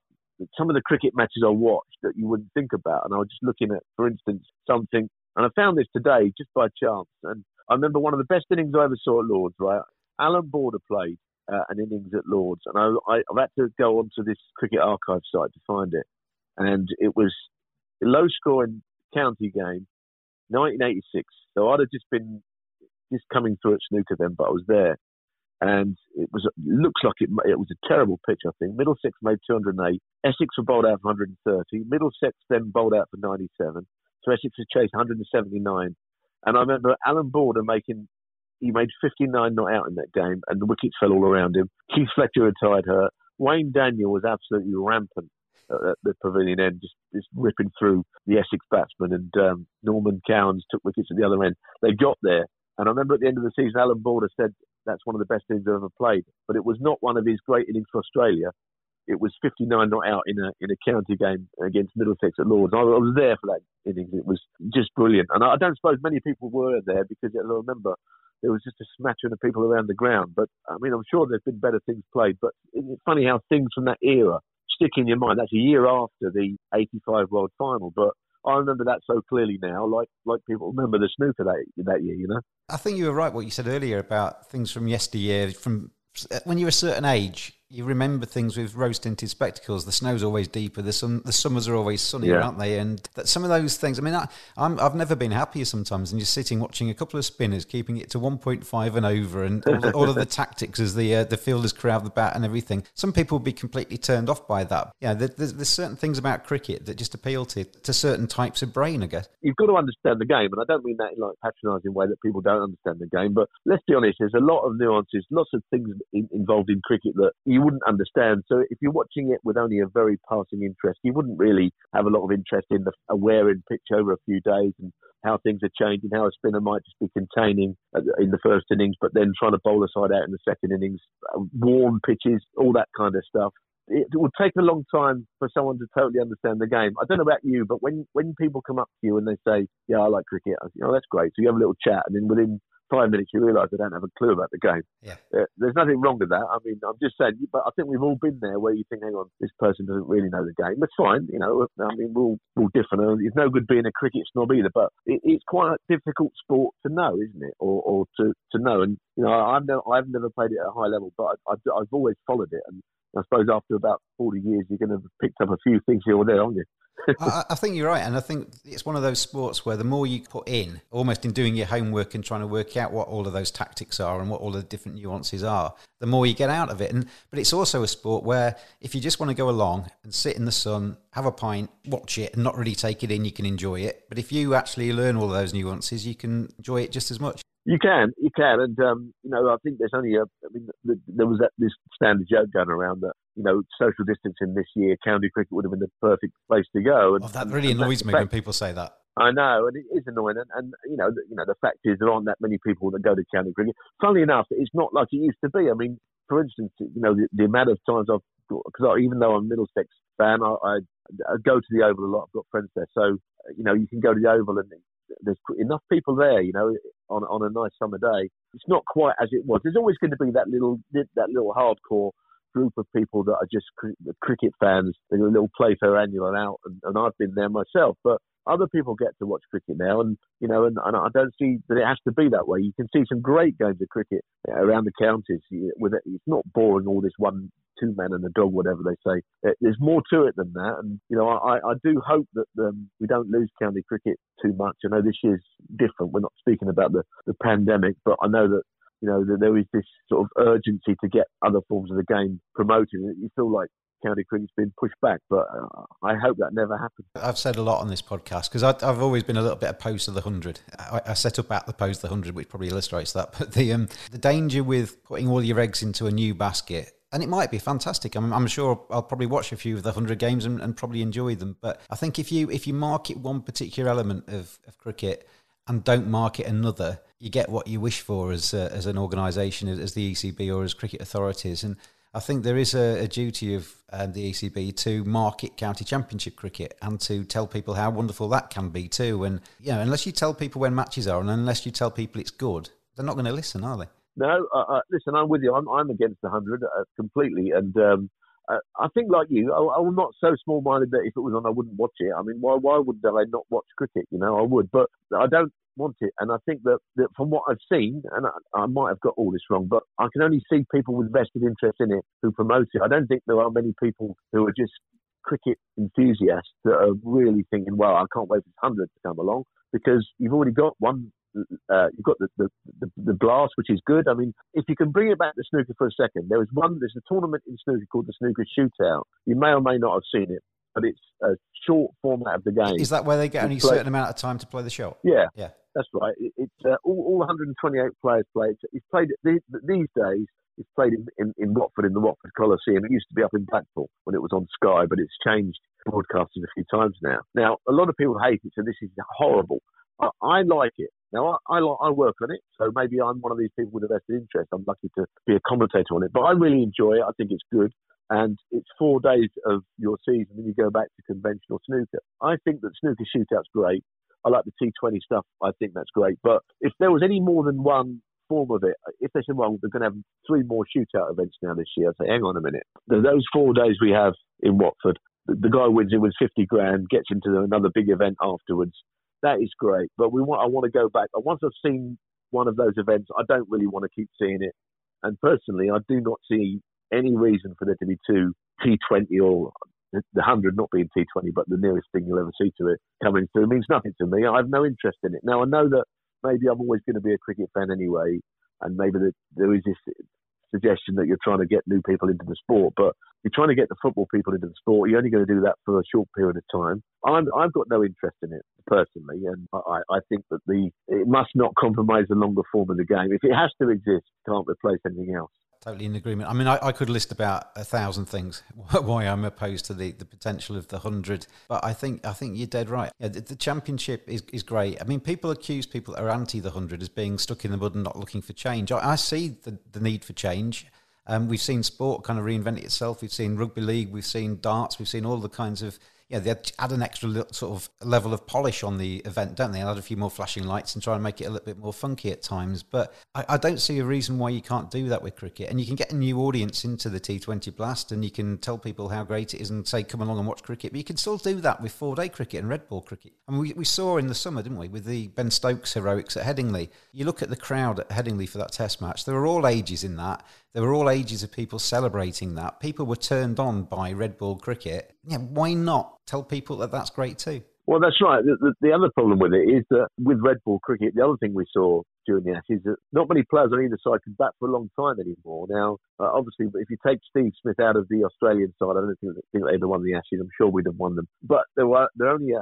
some of the cricket matches I watched that you wouldn't think about. And I was just looking at, for instance, something And I found this today just by chance. And I remember one of the best innings I ever saw at Lords, right? Alan Border played uh, an innings at Lords. And I, I, I've had to go onto this cricket archive site to find it. And it was a low scoring county game, 1986. So I'd have just been just coming through at snooker then, but I was there. And it was looks like it, it was a terrible pitch, I think. Middlesex made 208. Essex were bowled out for 130. Middlesex then bowled out for 97. So Essex had chased 179. And I remember Alan Border making, he made 59 not out in that game, and the wickets fell all around him. Keith Fletcher retired hurt. Wayne Daniel was absolutely rampant at the pavilion end, just, just ripping through the Essex batsmen, and um, Norman Cowans took wickets at the other end. They got there, and I remember at the end of the season, Alan Border said that's one of the best innings I've ever played, but it was not one of his great innings for Australia. It was 59 not out in a in a county game against Middlesex at Lords. I, was there for that innings. It was just brilliant, and I, don't suppose many people were there because I remember there was just a smattering of people around the ground. But I mean, I'm sure there's been better things played. But it's funny how things from that era stick in your mind. That's a year after the 85 World Final, but I remember that so clearly now, like like people remember the snooker that that year. You know, I think you were right what you said earlier about things from yesteryear. From uh, when you're a certain age, you remember things with rose tinted spectacles. The snow's always deeper. The sun, the summers are always sunnier, yeah. aren't they? And that some of those things. I mean, I, i have never been happier sometimes than just sitting watching a couple of spinners, keeping it to 1.5 and over, and all, the, all of the tactics as the uh, the fielders crowd the bat and everything. Some people will be completely turned off by that. Yeah, there, there's, there's certain things about cricket that just appeal to to certain types of brain. I guess you've got to understand the game, and I don't mean that in like patronising way that people don't understand the game. But let's be honest, there's a lot of nuances, lots of things in, involved in cricket that you wouldn't understand so if you're watching it with only a very passing interest, you wouldn't really have a lot of interest in the wearing pitch over a few days and how things are changing, how a spinner might just be containing in the first innings, but then trying to bowl a side out in the second innings, uh, warm pitches, all that kind of stuff. It will take a long time for someone to totally understand the game. I don't know about you, but when when people come up to you and they say, "Yeah, I like cricket," I say, "Oh, that's great." So you have a little chat, and then within five minutes you realise they don't have a clue about the game. Yeah. Uh, there's nothing wrong with that. I mean, I'm just saying, but I think we've all been there where you think, hang on, this person doesn't really know the game. That's fine, you know. I mean, we're all, we're all different. It's no good being a cricket snob either, but it, it's quite a difficult sport to know, isn't it? Or, or to, to know. And, you know, I've never, I've never played it at a high level, but I, I've, I've always followed it. And I suppose after about 40 years, you're going to have picked up a few things here or there, aren't you? I, I, think you're right, and I think it's one of those sports where the more you put in, almost in doing your homework and trying to work out what all of those tactics are and what all the different nuances are, the more you get out of it. And but it's also a sport where if you just want to go along and sit in the sun, have a pint, watch it, and not really take it in, you can enjoy it. But if you actually learn all those nuances, you can enjoy it just as much. You can, you can, and um, you know, I think there's only a. I mean, there was that, this standard joke going around that you know, social distancing this year, county cricket would have been the perfect place to go. And, oh, that really annoys me fact, when people say that. I know, and it is annoying, and, and you know, the, you know, the fact is there aren't that many people that go to county cricket. Funnily enough, it's not like it used to be. I mean, for instance, you know, the, the amount of times I've because even though I'm a Middlesex fan, I, I, I go to the Oval a lot. I've got friends there, so you know, you can go to the Oval and there's enough people there, you know, on on a nice summer day. It's not quite as it was. There's always going to be that little that little hardcore group of people that are just cricket fans. They're a little Playfair annual and out, and, and I've been there myself. But other people get to watch cricket now, and you know, and, and, I don't see that it has to be that way. You can see some great games of cricket around the counties. With it, it's not boring all this one two men and a dog, whatever they say. There's more to it than that, and you know, I, I do hope that um, we don't lose county cricket too much. I know this year's different. We're not speaking about the, the pandemic, but I know that you know that there is this sort of urgency to get other forms of the game promoted. You feel like county cricket's been pushed back, but uh, I hope that never happens. I've said a lot on this podcast because I've always been a little bit opposed to the hundred. I, I, set up at the post the hundred, which probably illustrates that. But the um, the danger with putting all your eggs into a new basket and it might be fantastic. I'm, I'm, sure I'll probably watch a few of the hundred games and, and, probably enjoy them. But I think if you if you market one particular element of, of cricket and don't market another, you get what you wish for as as an organisation, as, the ECB or as cricket authorities. And I think there is a, a duty of um, the ECB to market county championship cricket and to tell people how wonderful that can be too. And you know, unless you tell people when matches are, and unless you tell people it's good, they're not going to listen, are they? No, uh, uh, listen, I'm with you. I'm, I'm against the hundred uh, completely, and um, I think like you, I, I'm not so small-minded that if it was on, I wouldn't watch it. I mean, why why would I not watch cricket? You know, I would, but I don't want it. And I think that, that from what I've seen, and I, I might have got all this wrong, but I can only see people with vested interest in it who promote it. I don't think there are many people who are just cricket enthusiasts that are really thinking, well, I can't wait for hundred to come along because you've already got one. Uh, you've got the, the, the, the blast, which is good. I mean, if you can bring it back to snooker for a second, there was one. There's a tournament in snooker called the Snooker Shootout. You may or may not have seen it, but it's a short format of the game. Is that where they get only a certain amount of time to play the shot? Yeah, yeah, that's right. It, it's uh, all, all 128 players play. It's, it's played these, these days. It's played in, in, in Watford in the Watford Coliseum. It used to be up in Blackpool when it was on Sky, but it's changed broadcasters a few times now. Now, a lot of people hate it, so this is horrible. I, I like it. Now, I, I, I work on it, so maybe I'm one of these people with a vested interest. I'm lucky to be a commentator on it, but I really enjoy it. I think it's good. And it's four days of your season, and you go back to conventional snooker. I think that snooker shootout's great. I like the T20 stuff. I think that's great. But if there was any more than one form of it. If they said, well, we're going to have three more shootout events now this year, I'd say, hang on a minute. Those four days we have in Watford, the guy wins it with 50 grand, gets into another big event afterwards. That is great. But we want, I want to go back. Once I've seen one of those events, I don't really want to keep seeing it. And personally, I do not see any reason for there to be two T20 or the 100 not being T20, but the nearest thing you'll ever see to it coming through means nothing to me. I have no interest in it. Now, I know that maybe I'm always going to be a cricket fan anyway, and maybe the, there is this suggestion that you're trying to get new people into the sport, but you're trying to get the football people into the sport. You're only going to do that for a short period of time. I'm, I've got no interest in it personally, and I, I think that the it must not compromise the longer form of the game. If it has to exist, it can't replace anything else. Totally in agreement. I mean, I, I, could list about a thousand things why I'm opposed to the, the potential of the hundred, but I think I think you're dead right. Yeah, the, the, championship is, is great. I mean, people accuse people that are anti the hundred as being stuck in the mud and not looking for change. I, I see the, the need for change. Um, we've seen sport kind of reinvent itself. We've seen rugby league. We've seen darts. We've seen all the kinds of yeah, they add an extra sort of level of polish on the event, don't they? And Add a few more flashing lights and try and make it a little bit more funky at times. But I, I, don't see a reason why you can't do that with cricket. And you can get a new audience into the T20 Blast and you can tell people how great it is and say, come along and watch cricket. But you can still do that with four day cricket and red ball cricket. And we, we saw in the summer, didn't we, with the Ben Stokes heroics at Headingley. You look at the crowd at Headingley for that test match, there were all ages in that. There were all ages of people celebrating that. People were turned on by red ball cricket. Yeah, why not tell people that that's great too? Well, that's right. The, the, the, other problem with it is that with red ball cricket, the other thing we saw during the Ashes is that not many players on either side can bat for a long time anymore. Now, uh, obviously, if you take Steve Smith out of the Australian side, I don't think, think they'd have won the Ashes. I'm sure we'd have won them. But there were there only uh,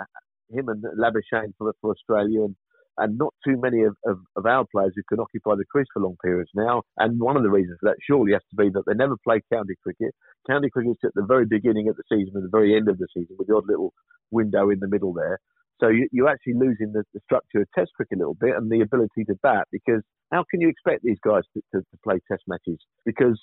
him and Labuschagne for, for Australia and and not too many of, of, of, our players who can occupy the crease for long periods now. And one of the reasons for that surely has to be that they never play county cricket. County cricket's at the very beginning of the season and the very end of the season with the odd little window in the middle there. So you, you're actually losing the, the, structure of Test cricket a little bit and the ability to bat because how can you expect these guys to, to, to play Test matches? Because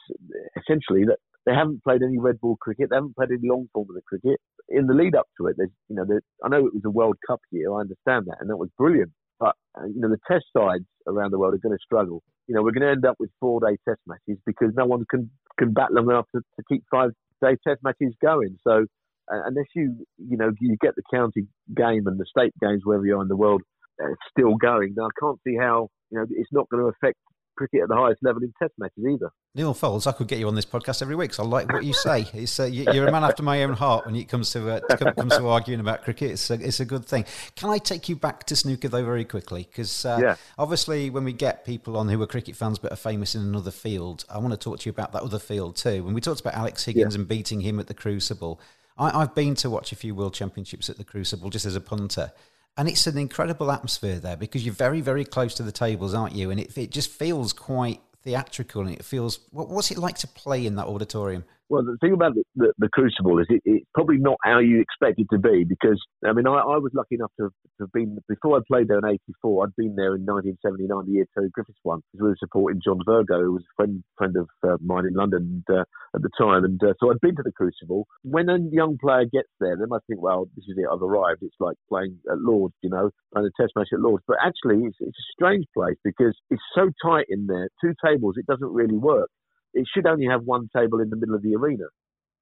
essentially that they haven't played any red ball cricket, they haven't played any long form of the cricket. In the lead up to it, you know, I know it was a World Cup year, I understand that, and that was brilliant. But uh, you know, the test sides around the world are going to struggle. You know, we're going to end up with four day test matches because no one can can bat long enough to, to keep five day test matches going. So uh, unless you you know you get the county game and the state games wherever you are in the world uh, still going, then I can't see how you know it's not going to affect cricket at the highest level in Test matches either. Neal Foulds, I could get you on this podcast every week. So I like what you say. It's, uh, you're a man after my own heart when it comes to uh, comes to arguing about cricket. It's a, it's a good thing. Can I take you back to snooker though very quickly? Because uh, yeah. obviously, when we get people on who are cricket fans but are famous in another field, I want to talk to you about that other field too. When we talked about Alex Higgins yeah. and beating him at the Crucible, I, I've been to watch a few World Championships at the Crucible just as a punter. And it's an incredible atmosphere there because you're very, very close to the tables, aren't you? And it, it just feels quite theatrical and it feels. What, what's it like to play in that auditorium? Well, the thing about the, the, the Crucible is it, it's probably not how you expect it to be because, I mean, I, I was lucky enough to have, to have, been, before I played there in 84, I'd been there in 1979, the year Terry Griffiths won, because we were supporting John Virgo, who was a friend, friend of uh, mine in London and, uh, at the time. And uh, so I'd been to the Crucible. When a young player gets there, they must think, well, this is it, I've arrived. It's like playing at Lords, you know, playing a test match at Lords. But actually, it's, it's a strange place because it's so tight in there, two tables, it doesn't really work it should only have one table in the middle of the arena.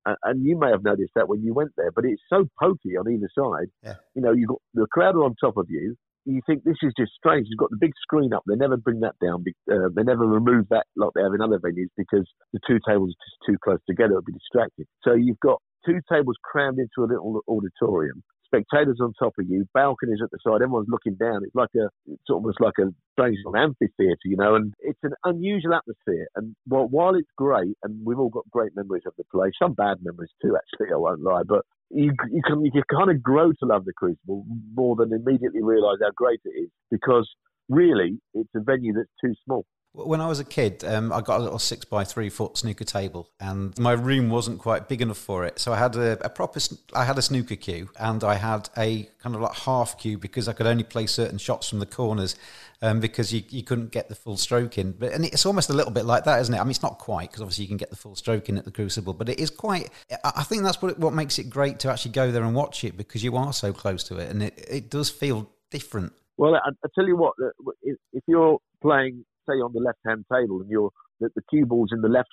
and, and you may have noticed that when you went there, but it's so pokey on either side. Yeah. You know, you got the crowd are on top of you. You think this is just strange. You've got the big screen up. They never bring that down. Uh, they never remove that like they have in other venues because the two tables are just too close together. It would be distracting. So you've got two tables crammed into a little auditorium. Spectators on top of you, balconies at the side. Everyone's looking down. It's like a, it's almost like a strange little amphitheatre, you know. And it's an unusual atmosphere. And while, while it's great, and we've all got great memories of the place, some bad memories too. Actually, I won't lie. But you you can you can kind of grow to love the Crucible more than immediately realise how great it is because really it's a venue that's too small. When I was a kid, um, I got a little six by three foot snooker table, and my room wasn't quite big enough for it. So I had a, a proper, I had a snooker cue, and I had a kind of like half cue because I could only play certain shots from the corners, um, because you, you couldn't get the full stroke in. But and it's almost a little bit like that, isn't it? I mean, it's not quite because obviously you can get the full stroke in at the Crucible, but it is quite. I think that's what it, what makes it great to actually go there and watch it because you are so close to it, and it, it does feel different. Well, I, I tell you what, if you're playing, say, on the left-hand table and you're the, the cue ball's in the left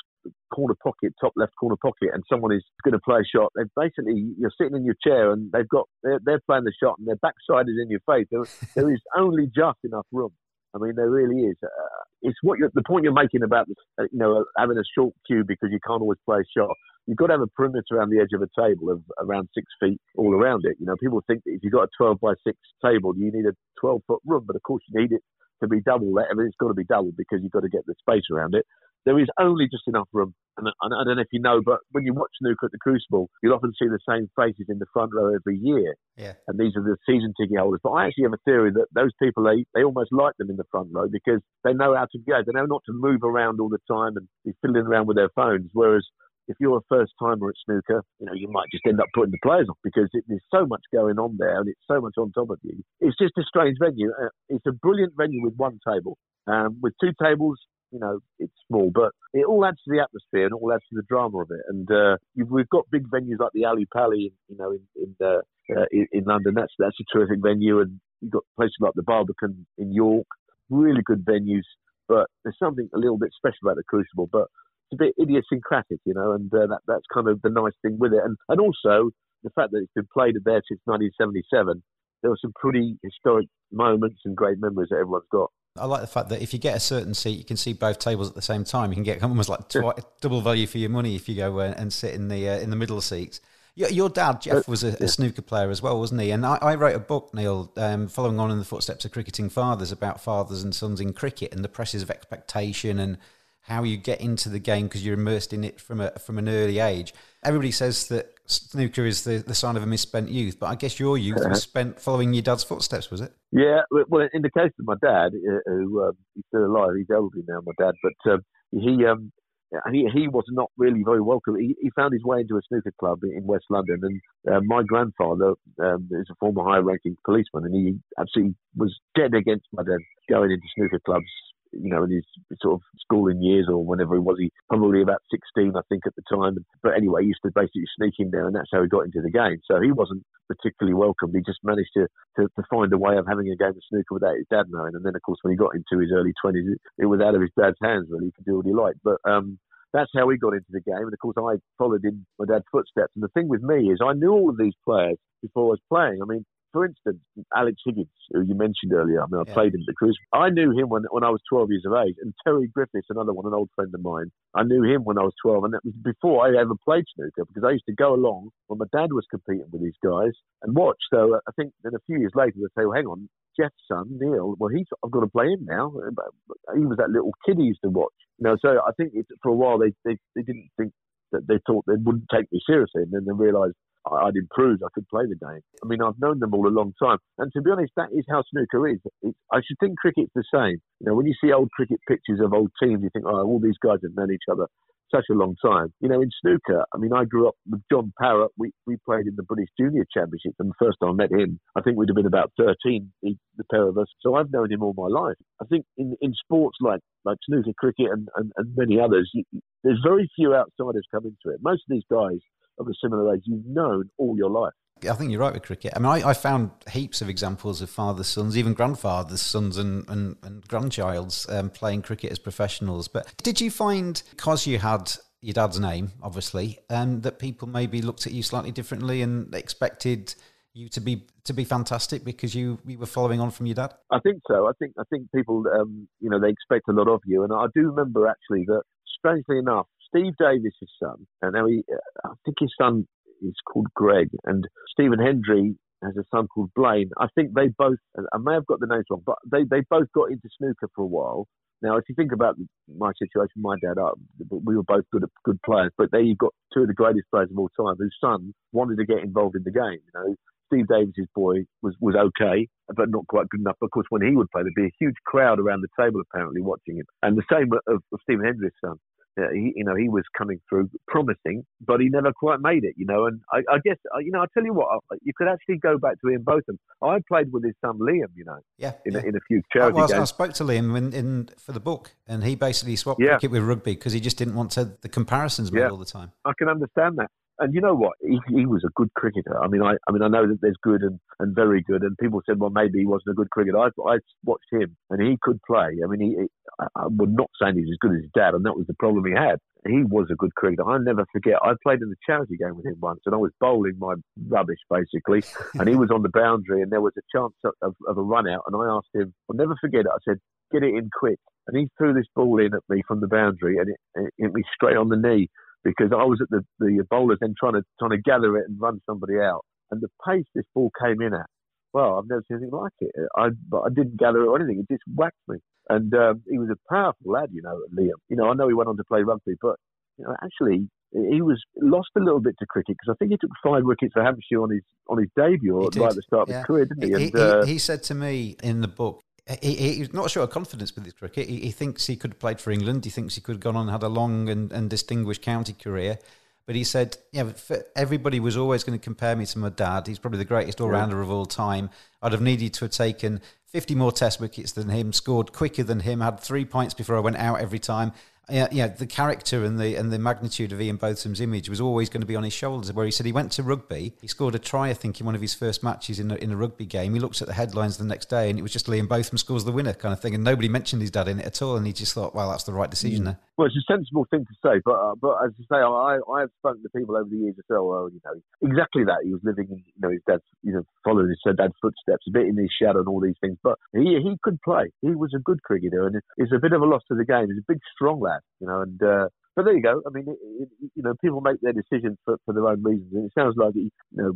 corner pocket, top left corner pocket, and someone is going to play a shot, they basically you're sitting in your chair and they've got they're, they're playing the shot and their backside is in your face. There, there is only just enough room. I mean, there really is. Uh, it's what the point you're making about uh, you know, having a short cue because you can't always play a shot. You've got to have a perimeter around the edge of a table of around six feet all around it. You know, people think that if you've got a 12 by 6 table, you need a 12 foot room, but of course you need it to be double. I mean, it's got to be double because you've got to get the space around it. There is only just enough room. And I don't know if you know, but when you watch snooker at the Crucible, you'll often see the same faces in the front row every year Yeah. and these are the season ticket holders. But I actually have a theory that those people they, they almost like them in the front row because they know how to go. They know not to move around all the time and be fiddling around with their phones. Whereas if you're a first timer at snooker, you know you might just end up putting the players off because it, there's so much going on there and it's so much on top of you. It's just a strange venue. Uh, it's a brilliant venue with one table. Um, with two tables, you know, it's small, but it all adds to the atmosphere and it all adds to the drama of it. And uh, we've got big venues like the Ali Pali, you know, in in, uh, uh, in in London. That's that's a terrific venue, and you've got places like the Barbican in York, really good venues. But there's something a little bit special about the Crucible, but it's a bit idiosyncratic, you know, and uh, that that's kind of the nice thing with it. And and also the fact that it's been played there since 1977. There were some pretty historic moments and great memories that everyone's got. I like the fact that if you get a certain seat, you can see both tables at the same time. You can get almost like twi- double value for your money if you go uh, and sit in the uh, in the middle seats. Your, your dad, Jeff, was a, a snooker player as well, wasn't he? And I, I wrote a book, Neal, um, following on in the footsteps of cricketing fathers, about fathers and sons in cricket and the pressures of expectation and how you get into the game because you're immersed in it from a from an early age. Everybody says that snooker is the, the sign of a misspent youth, but I guess your youth was spent following your dad's footsteps, was it? Yeah, well, in the case of my dad, uh, who um, he's still alive, he's elderly now, my dad, but um, he um, he he was not really very welcome. He, he found his way into a snooker club in West London, and uh, my grandfather um, is a former high-ranking policeman, and he absolutely was dead against my dad going into snooker clubs. You know, in his sort of schooling years or whenever he was, he probably about 16, I think, at the time. But anyway, he used to basically sneak in there, and that's how he got into the game. So he wasn't particularly welcome. He just managed to, to, to find a way of having a game of snooker without his dad knowing. And then, of course, when he got into his early 20s, it, it was out of his dad's hands, really. He could do what he liked. But um, that's how he got into the game. And of course, I followed in my dad's footsteps. And the thing with me is, I knew all of these players before I was playing. I mean, for instance, Alex Higgins, who you mentioned earlier. I mean, I Yeah. played him at the Cruise. I knew him when when I was 12 years of age, and Terry Griffiths, another one, an old friend of mine. I knew him when I was 12, and that was before I ever played snooker because I used to go along when my dad was competing with these guys and watch. So uh, I think then a few years later they say, "Well, hang on, Jeff's son Neal. Well, he's I've got to play him now." But He was that little kid he used to watch. You know, so I think it, for a while they, they they didn't think that they thought they wouldn't take me seriously, and then they realised I'd improved. I could play the game. I mean, I've known them all a long time, and to be honest, that is how snooker is. I should think cricket's the same. You know, when you see old cricket pictures of old teams, you think, oh, all these guys have known each other such a long time. You know, in snooker, I mean, I grew up with John Parrott. We we played in the British Junior Championship, and the first time I met him, I think we'd have been about thirteen, the, the pair of us. So I've known him all my life. I think in in sports like like snooker, cricket, and and, and many others, you, there's very few outsiders come into it. Most of these guys of a similar age, you've known all your life. I think you're right with cricket. I mean, I, I found heaps of examples of fathers' sons, even grandfathers' sons and, and, and grandchild's um, playing cricket as professionals. But did you find, because you had your dad's name, obviously, and that people maybe looked at you slightly differently and expected you to be to be fantastic because you, you were following on from your dad? I think so. I think I think people, um, you know, they expect a lot of you, and I do remember actually that, strangely enough, Steve Davis's son, and now he, I think his son is called Greg, and Stephen Hendry has a son called Blaine. I think they both, I may have got the names wrong, but they, they both got into snooker for a while. Now, if you think about my situation, my dad, uh, we were both good good players, but there you've got two of the greatest players of all time whose son wanted to get involved in the game. You know, Steve Davis's boy was, was okay, but not quite good enough. Of course, when he would play, there'd be a huge crowd around the table apparently watching him. And the same of, of Stephen Hendry's son he, you know, he was coming through promising, but he never quite made it, you know. And I, I guess, uh, you know, I tell you what, uh, you could actually go back to him both. I played with his son Liam, you know, yeah, in, yeah. A, in a few charity was, games. I spoke to Liam in, in, for the book, and he basically swapped yeah. cricket with rugby because he just didn't want to the comparisons made yeah. all the time. I can understand that. And you know what? He, he was a good cricketer. I mean, I, I mean, I know that there's good and, and very good, and people said, well, maybe he wasn't a good cricketer. I, I watched him, and he could play. I mean, he, I, I'm not saying he's as good as his dad, and that was the problem he had. He was a good cricketer. I'll never forget. I played in the charity game with him once, and I was bowling my rubbish basically, and he was on the boundary, and there was a chance of, of, of a run out, and I asked him. I'll never forget it. I said, "Get it in quick," and he threw this ball in at me from the boundary, and it, it hit me straight on the knee because I was at the, the bowlers then trying to trying to gather it and run somebody out. And the pace this ball came in at, well, I've never seen anything like it. I but I didn't gather it or anything. It just whacked me. And um, he was a powerful lad, you know, Liam. You know, I know he went on to play rugby, but you know, actually he was lost a little bit to cricket because I think he took five wickets for Hampshire on his on his debut or right at the start yeah. of his career, didn't he? He, and, uh, he, he said to me in the book he, he's not sure of confidence with his cricket. He, he, thinks he could have played for England. He thinks he could have gone on and had a long and, and distinguished county career. But he said, yeah, everybody was always going to compare me to my dad. He's probably the greatest all rounder of all time. I'd have needed to have taken 50 more test wickets than him, scored quicker than him, had three points before I went out every time yeah, yeah, the character and the and the magnitude of Ian Botham's image was always going to be on his shoulders. Where he said he went to rugby, he scored a try, I think, in one of his first matches in a, in a rugby game. He looked at the headlines the next day, and it was just Liam Botham scores the winner kind of thing, and nobody mentioned his dad in it at all. And he just thought, well, that's the right decision there. Well, it's a sensible thing to say, but uh, but as I say, I I have spoken to people over the years as oh, well, you know, exactly that. He was living in you know his dad's you know following his dad's footsteps, a bit in his shadow and all these things. But he he could play. He was a good cricketer, and it's a bit of a loss to the game. He's a big, strong lad, you know, and. Uh, but there you go. I mean, it, it, you know, people make their decisions for, for their own reasons, and it sounds like he, you know,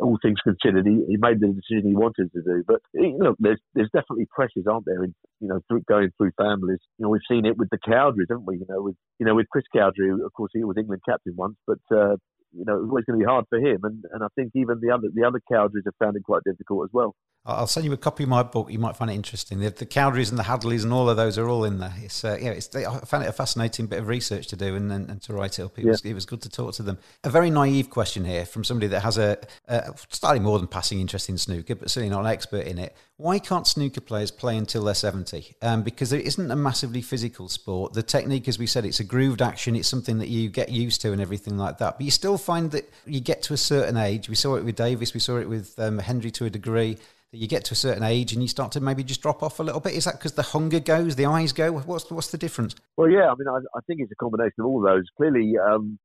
all things considered, he, he made the decision he wanted to do. But you know, there's there's definitely pressures, aren't there? In, you know, through, going through families. You know, we've seen it with the Cowdreys, haven't we? You know, with you know with Chris Cowdrey, of course, he was England captain once, but uh, you know, it was always going to be hard for him. And, and I think even the other the other Cowdreys have found it quite difficult as well. I'll send you a copy of my book. You might find it interesting. The, the Cowdreys and the Hadlees and all of those are all in there. It's uh, yeah, it's, I found it a fascinating bit of research to do and, and, and to write it up. It, yeah. was, it was good to talk to them. A very naive question here from somebody that has a, a slightly more than passing interest in snooker, but certainly not an expert in it. Why can't snooker players play until they're 70? Um, because it isn't a massively physical sport. The technique, as we said, it's a grooved action. It's something that you get used to and everything like that. But you still find that you get to a certain age. We saw it with Davis. We saw it with um, Hendry to a degree that you get to a certain age and you start to maybe just drop off a little bit? Is that because the hunger goes, the eyes go? What's what's the difference? Well, yeah, I mean, I, I think it's a combination of all those. Clearly, um,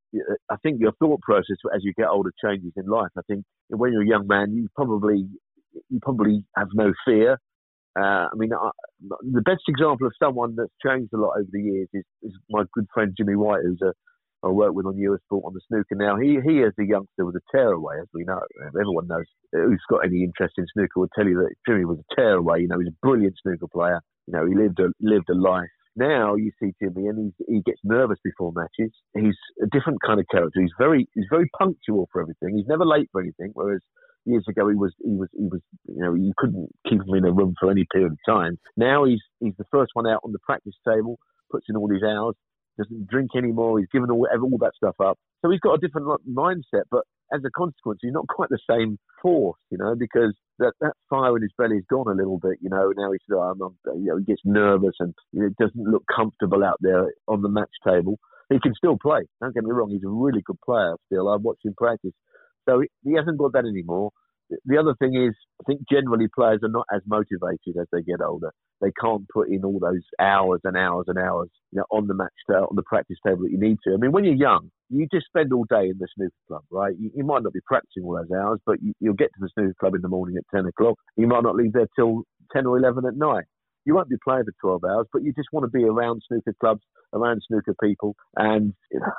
I think your thought process as you get older changes in life. I think when you're a young man, you probably you probably have no fear. Uh, I mean, I, the best example of someone that's changed a lot over the years is, is my good friend Jimmy White, who's a I work with on Eurosport on the snooker now. He he as a youngster with a tearaway, as we know. Everyone knows who's got any interest in snooker will tell you that Jimmy was a tearaway. You know, he's a brilliant snooker player. You know, he lived a lived a life. Now you see Jimmy, and he's, he gets nervous before matches. He's a different kind of character. He's very he's very punctual for everything. He's never late for anything. Whereas years ago he was he was he was you know you couldn't keep him in a room for any period of time. Now he's he's the first one out on the practice table, puts in all these hours doesn't drink anymore. He's given all, all that stuff up. So he's got a different mindset, but as a consequence, he's not quite the same force, you know, because that, that fire in his belly has gone a little bit, you know. Now he's, um, you know, he gets nervous and know, doesn't look comfortable out there on the match table. He can still play. Don't get me wrong. He's a really good player still. I've watched him practice. So he hasn't got that anymore. The other thing is I think generally players are not as motivated as they get older. They can't put in all those hours and hours and hours, you know, on the match uh, on the practice table that you need to. I mean, when you're young, you just spend all day in the snooker club, right? You, you might not be practicing all those hours, but you, you'll get to the snooker club in the morning at ten o'clock. You might not leave there till ten or eleven at night you won't be playing for 12 hours, but you just want to be around snooker clubs, around snooker people. And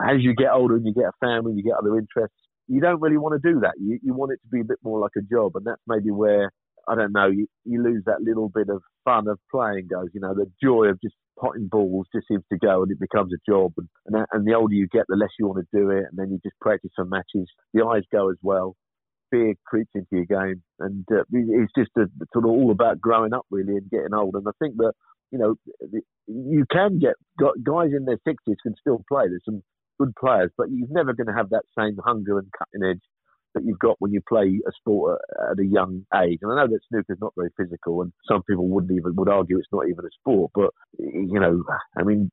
as you get older and you get a family, you get other interests, you don't really want to do that. You, you want it to be a bit more like a job. And that's maybe where, I don't know, you, you lose that little bit of fun of playing goes. You know, the joy of just potting balls just seems to go and it becomes a job. And, and, and the older you get, the less you want to do it. And then you just practice for matches. The eyes go as well fear creeps into your game, and uh, it's just a, sort of all about growing up really and getting old. And I think that you know you can get guys in their sixties can still play. There's some good players, but you're never going to have that same hunger and cutting edge that you've got when you play a sport at a young age. And I know that snooker's not very physical, and some people wouldn't even would argue it's not even a sport. But you know, I mean,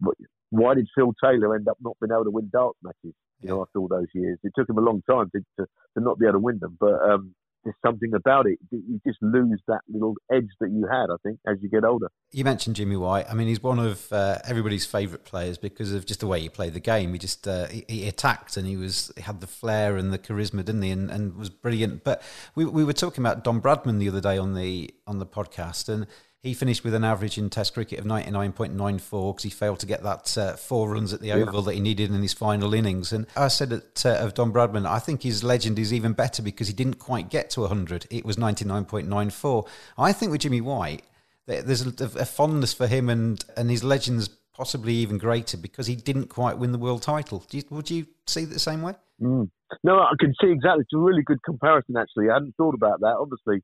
why did Phil Taylor end up not being able to win darts matches? You know, after all those years, it took him a long time to to, to not be able to win them. But um, there's something about it. You just lose that little edge that you had, I think, as you get older. You mentioned Jimmy White. I mean, he's one of uh, everybody's favourite players because of just the way he played the game. He just uh, he, he, attacked and he was he had the flair and the charisma, didn't he? And, and was brilliant. But we we were talking about Don Bradman the other day on the on the podcast and he finished with an average in Test cricket of 99.94 because he failed to get that uh, four runs at the Oval yeah. that he needed in his final innings. And I said it, uh, of Don Bradman, I think his legend is even better because he didn't quite get to 100. It was 99.94. I think with Jimmy White, there's a, a fondness for him and, and his legend's possibly even greater because he didn't quite win the world title. You, would you see it the same way? Mm. No, I can see exactly. It's a really good comparison, actually. I hadn't thought about that. Obviously,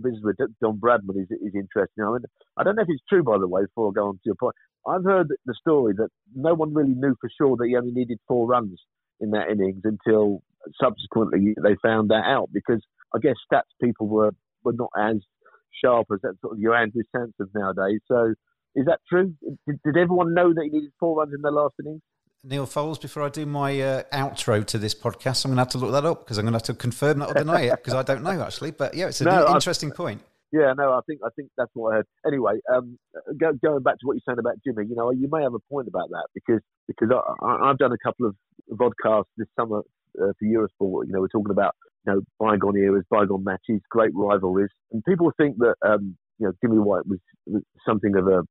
the business with Don Bradman is, is interesting. I mean, I don't know if it's true, by the way, before I go on to your point. I've heard the story that no one really knew for sure that he only needed four runs in that innings until subsequently they found that out because I guess stats people were, were not as sharp as that sort of your Andrew Samson nowadays. So is that true? Did, did everyone know that he needed four runs in the last innings? Neal Foulds, before I do my uh, outro to this podcast, I'm going to have to look that up because I'm going to have to confirm that or deny it because I don't know actually. But yeah, it's an no, interesting I, point. Yeah, no, I think I think that's what I heard. Anyway, um, go, going back to what you're saying about Jimmy, you know, you may have a point about that because because I, have done a couple of vodcasts this summer uh, for Eurosport. You know, we're talking about you know bygone eras, bygone matches, great rivalries, and people think that um, you know Jimmy White was, was something of a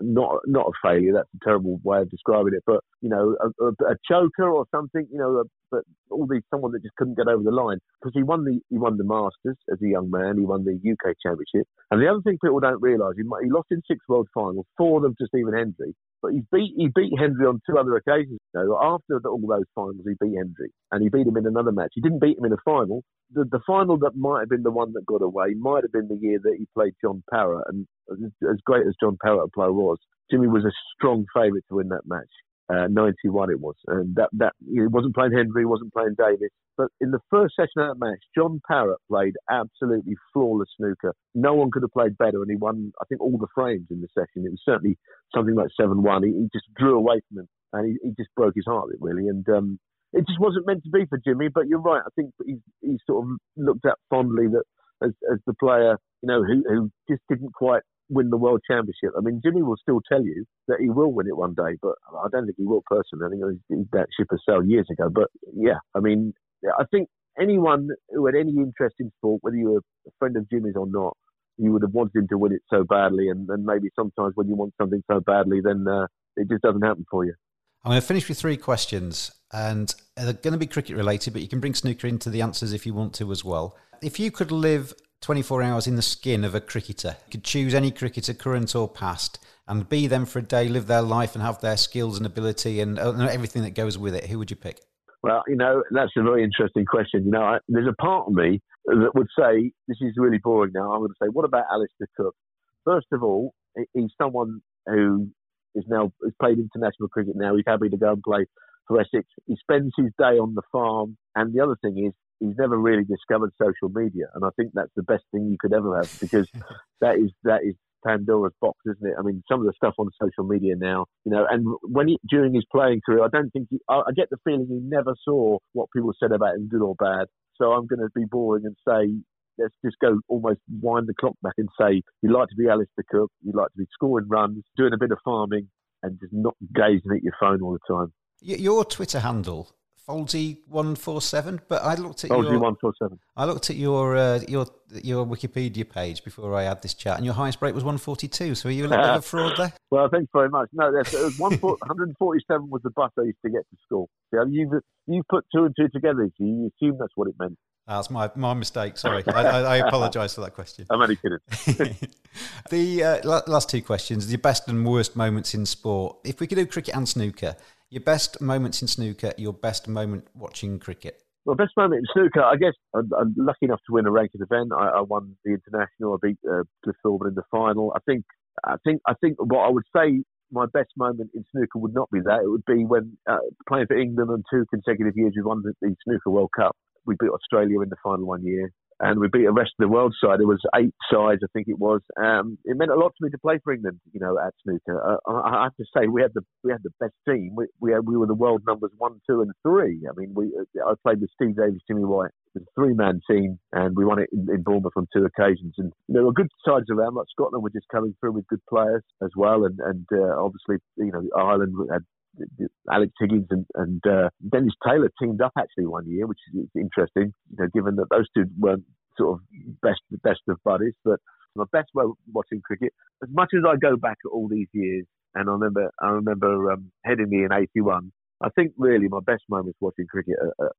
not not a failure. That's a terrible way of describing it. But you know, a, a, a choker or something. You know, a, but all these someone that just couldn't get over the line because he won the he won the Masters as a young man. He won the UK Championship. And the other thing people don't realise, he, he lost in six World Finals, four of them to Stephen Hendry. But he beat he beat Hendry on two other occasions. You know, after all those finals, he beat Hendry, and he beat him in another match. He didn't beat him in a final. The, the final that might have been the one that got away might have been the year that he played John Parrott, and as great as John Parrott a player was, Jimmy was a strong favourite to win that match. Uh, 91 it was, and that that he wasn't playing Hendry, he wasn't playing Davis. But in the first session of that match, John Parrott played absolutely flawless snooker. No one could have played better, and he won. I think all the frames in the session. It was certainly something like seven-one. He, he, just drew away from him, and he, he just broke his heart really. And um, it just wasn't meant to be for Jimmy. But you're right. I think he's, he's sort of looked at fondly that as, as the player, you know, who, who just didn't quite win the world championship. I mean, Jimmy will still tell you that he will win it one day, but I don't think he will personally. I think that ship has sailed years ago. But yeah, I mean, I think anyone who had any interest in sport, whether you were a friend of Jimmy's or not, you would have wanted him to win it so badly. And then maybe sometimes when you want something so badly, then uh, it just doesn't happen for you. I'm going to finish with three questions, and they're going to be cricket related, but you can bring snooker into the answers if you want to as well. If you could live 24 hours in the skin of a cricketer. You could choose any cricketer, current or past, and be them for a day, live their life, and have their skills and ability and, and everything that goes with it. Who would you pick? Well, you know, that's a very interesting question. You know, I, there's a part of me that would say, this is really boring now. I'm going to say, what about Alastair Cook? First of all, he's someone who is now has played international cricket now. He's happy to go and play for Essex. He spends his day on the farm. And the other thing is, he's never really discovered social media, and I think that's the best thing you could ever have because that is that is Pandora's box, isn't it? I mean, some of the stuff on social media now, you know, and when he, during his playing career, I don't think he, I, I get the feeling he never saw what people said about him, good or bad. So I'm going to be boring and say let's just go almost wind the clock back and say you'd like to be Alastair Cook, you'd like to be scoring runs, doing a bit of farming, and just not gazing at your phone all the time. Your Twitter handle Fouldsy one four seven. But I looked at Fouldsy your one four seven. I looked at your uh, your your Wikipedia page before I had this chat, and your highest break was one forty two. So are you a little bit of a fraud there? Well, thanks very much. No, that's, it was one one hundred forty seven was the bus I used to get to school. Yeah, you've you've put two and two together. So you assume that's what it meant. That's my my mistake. Sorry, I, I, I apologise for that question. I'm only kidding. the uh, last two questions: your best and worst moments in sport. If we could do cricket and snooker, your best moments in snooker, your best moment watching cricket. Well, best moment in snooker, I guess I'm, I'm lucky enough to win a ranked event. I, I won the international. I beat uh, Cliff Thorburn in the final. I think, I think, I think what I would say my best moment in snooker would not be that. It would be when uh, playing for England on two consecutive years. We won the, the snooker World Cup. We beat Australia in the final one year and we beat the rest of the world side. It was eight sides, I think it was. Um, it meant a lot to me to play for England, you know, at snooker. Uh, I, I have to say we had the we had the best team. We we, had, we were the world numbers one, two, and three. I mean, we uh, I played with Steve Davis, Jimmy White. It was a three man team, and we won it in, in Bournemouth on two occasions. And there were good sides around. Like Scotland were just coming through with good players as well, and and uh, obviously, you know, Ireland had Alex Higgins and, and uh, Dennis Taylor teamed up actually one year, which is interesting. You know, given that those two weren't sort of best the best of buddies. But my best way of watching cricket, as much as I go back all these years, and I remember I remember um, Headingley in '81. I think really my best moments watching cricket are,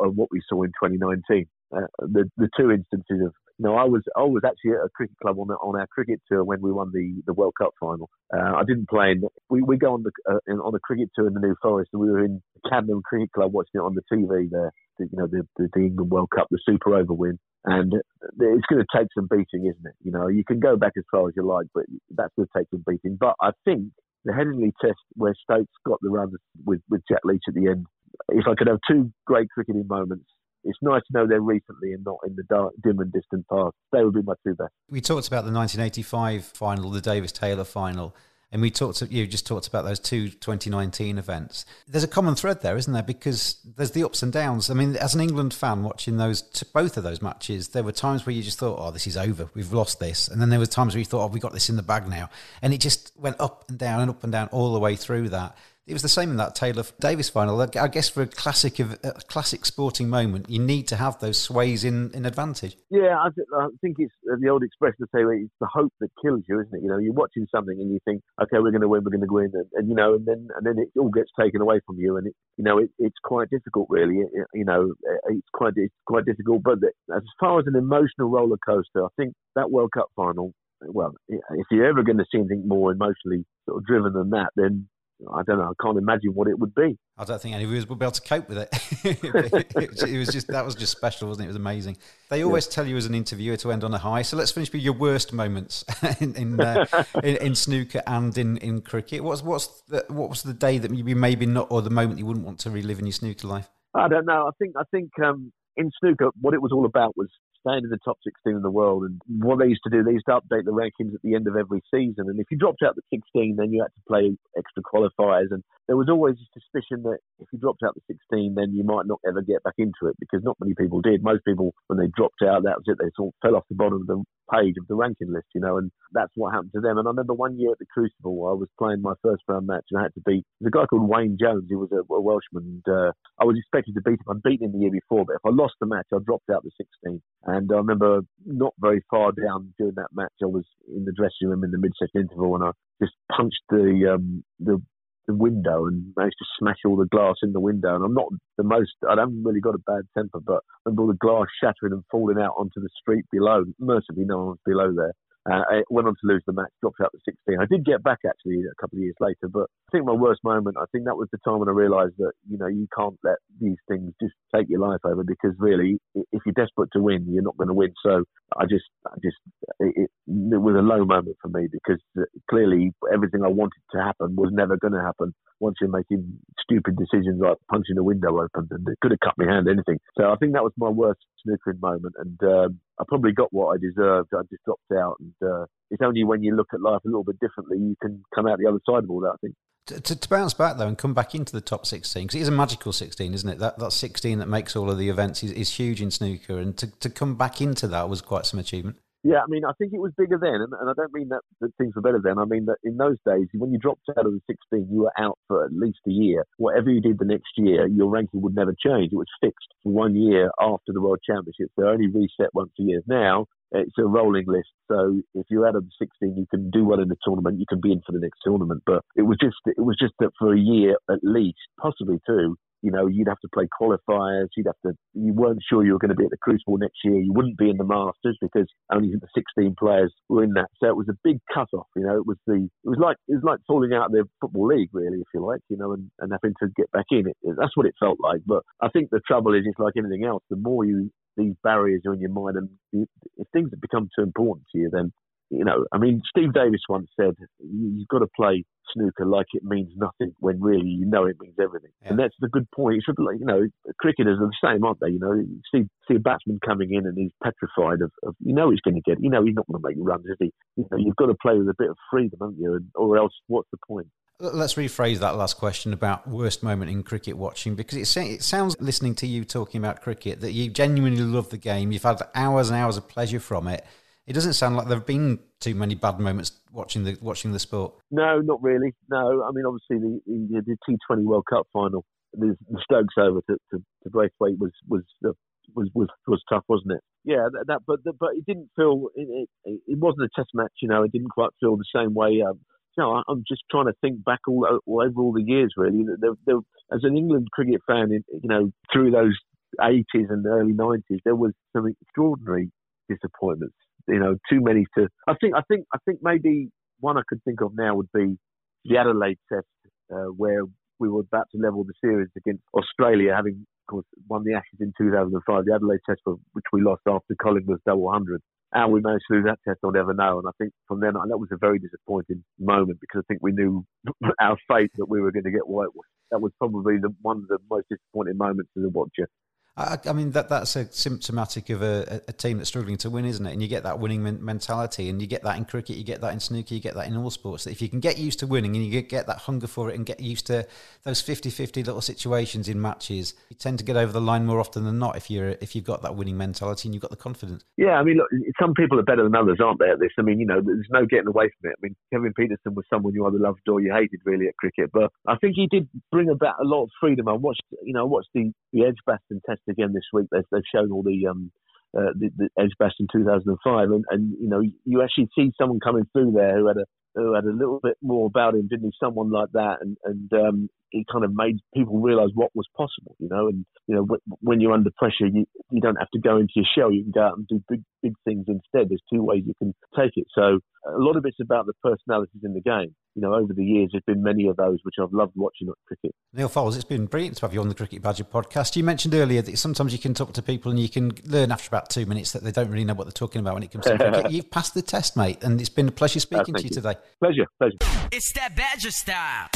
are, what we saw in 2019. Uh, the the two instances of you know I was I was actually at a cricket club on the, on our cricket tour when we won the, the World Cup final. Uh, I didn't play in. We, we go on the uh, in, on a cricket tour in the New Forest, and we were in Camden Cricket Club watching it on the TV there. The, you know the, the, the England World Cup, the Super Over win, and it's going to take some beating, isn't it? You know, you can go back as far as you like, but that's going to take some beating. But I think the Headingley Test, where Stokes got the runs with, with Jack Leach at the end, if I could have two great cricketing moments, it's nice to know they're recently and not in the dark, dim and distant past. They would be my two best. We talked about the 1985 final, the Davis Taylor final. And we talked, you just talked about those two 2019 events. There's a common thread there, isn't there? Because there's the ups and downs. I mean, as an England fan watching those, both of those matches, there were times where you just thought, oh, this is over. We've lost this. And then there were times where you thought, oh, we got this in the bag now. And it just went up and down and up and down all the way through that. It was the same in that Taylor Davis final. I guess for a classic of a classic sporting moment, you need to have those sways in, in advantage. Yeah, I, th- I think it's uh, the old expression to say it's the hope that kills you, isn't it? You know, you're watching something and you think, okay, we're going to win, we're going to win, and, and, you know, and then and then it all gets taken away from you, and it, you know, it, it's quite difficult, really. It, you know, it's quite it's quite difficult. But as far as an emotional roller coaster, I think that World Cup final well, if you're ever going to see anything more emotionally sort of driven than that, then I don't know. I can't imagine what it would be. I don't think any of us would be able to cope with it. it was just that was just special, wasn't it? It was amazing. They always yeah. tell you as an interviewer to end on a high. So let's finish with your worst moments in in, uh, in, in, snooker and in, in cricket. What's what's the, what was the day that you maybe not, or the moment you wouldn't want to relive in your snooker life? I don't know. I think I think um, in snooker, what it was all about was staying in the top 16 in the world. And what they used to do, they used to update the rankings at the end of every season. And if you dropped out the 16, then you had to play extra qualifiers. And there was always a suspicion that if you dropped out the 16, then you might not ever get back into it because not many people did. Most people, when they dropped out, that was it. They sort of fell off the bottom of the page of the ranking list, you know, and that's what happened to them. And I remember one year at the Crucible, I was playing my first round match and I had to beat a guy called Wayne Jones. who was a, a Welshman. And, uh, I was expected to beat him. I'd beaten him the year before, but if I lost the match, I dropped out the 16. And I remember not very far down during that match, I was in the dressing room in the mid-session interval and I just punched the um, the the window and managed to smash all the glass in the window. And I'm not the most, I haven't really got a bad temper, but I remember all the glass shattering and falling out onto the street below. Mercifully, no one was below there. Uh, I went on to lose the match, dropped out to 16. I did get back actually a couple of years later, but I think my worst moment, I think that was the time when I realised that, you know, you can't let these things just take your life over because really, if you're desperate to win, you're not going to win. So I just, I just, it, it was a low moment for me because clearly everything I wanted to happen was never going to happen once you're making stupid decisions like punching a window open and it could have cut me hand, anything. So I think that was my worst snookering moment. And um, I probably got what I deserved. I just dropped out. And uh, it's only when you look at life a little bit differently you can come out the other side of all that, I think. To, to, to bounce back though and come back into the top 16 because it is a magical 16 isn't it that that 16 that makes all of the events is, is huge in snooker and to, to come back into that was quite some achievement Yeah, I mean, I think it was bigger then, and, and I don't mean that, that things were better then. I mean that in those days, when you dropped out of the 16, you were out for at least a year. Whatever you did the next year, your ranking would never change. It was fixed for one year after the World Championships. They're only reset once a year. Now it's a rolling list. So if you're out of the 16, you can do well in the tournament. You can be in for the next tournament. But it was just it was just that for a year at least, possibly two. You know, you'd have to play qualifiers. You'd have to. You weren't sure you were going to be at the Crucible next year. You wouldn't be in the Masters because only the 16 players were in that. So it was a big cut off. You know, it was the. It was like it was like falling out of the football league, really, if you like. You know, and, and having to get back in. It, that's what it felt like. But I think the trouble is, it's like anything else. The more you these barriers are in your mind, and if things have become too important to you, then you know. I mean, Steve Davis once said, "You've got to play snooker like it means nothing when really you know it means everything." Yeah. And that's the good point. It should, like, you know, cricketers are the same, aren't they? You know, you see, see a batsman coming in and he's petrified of, of you know, he's going to get, you know, he's not going to make runs, is he? You know, you've got to play with a bit of freedom, haven't you? And, or else, what's the point? Let's rephrase that last question about worst moment in cricket watching because it, it sounds, listening to you talking about cricket, that you genuinely love the game. You've had hours and hours of pleasure from it. It doesn't sound like there have been too many bad moments watching the watching the sport. No, not really. No, I mean obviously the the, the T20 World Cup final, the, the Stokes over to, to, to Brathwaite was was uh, was was was tough, wasn't it? Yeah, that, that but but it didn't feel it, it, it wasn't a test match. You know, it didn't quite feel the same way. Um, you know, I- I'm just trying to think back all, all over all the years. Really, there, there, as an England cricket fan, you know, through those 80s and early 90s, there was some extraordinary disappointments. You know, too many to. I think. I think. I think maybe one I could think of now would be the Adelaide Test, uh, where we were about to level the series against Australia, having of course won the Ashes in 2005. The Adelaide Test, which we lost after Collingwood's double hundred. How we managed to lose that test, I'll never know. And I think from then on, that was a very disappointing moment because I think we knew our fate that we were going to get whitewashed. That was probably the, one of the most disappointing moments as a watcher. I, I mean that that's a symptomatic of a, a team that's struggling to win, isn't it? And you get that winning men- mentality, and you get that in cricket, you get that in snooker, you get that in all sports. That if you can get used to winning, and you get- that hunger for it, and get used to those 50-50 little situations in matches, you tend to get over the line more often than not if you're if you've got that winning mentality and you've got the confidence. Yeah, I mean, look, some people are better than others, aren't they, at this? I mean, you know, there's no getting away from it. I mean, Kevin Pietersen was someone you either loved or you hated, really, at cricket. But I think he did bring about a lot of freedom. I watched, you know, I watched the, the Edgbaston test again this week. They've, they've shown all the, um, uh, the, the Edgbaston 2005. And, and, you know, you actually see someone coming through there who had a, who had a little bit more about him, didn't he? Someone like that. And, and, um, it kind of made people realise what was possible, you know. And you know, w- when you're under pressure, you you don't have to go into your shell. You can go out and do big big things instead. There's two ways you can take it. So a lot of it's about the personalities in the game. You know, over the years, there's been many of those which I've loved watching at cricket. Neal Foulds, it's been brilliant to have you on the Cricket Badger podcast. You mentioned earlier that sometimes you can talk to people and you can learn after about two minutes that they don't really know what they're talking about when it comes to cricket. You've passed the test, mate, and it's been a pleasure speaking to you you. today. Pleasure, pleasure. It's that Badger style.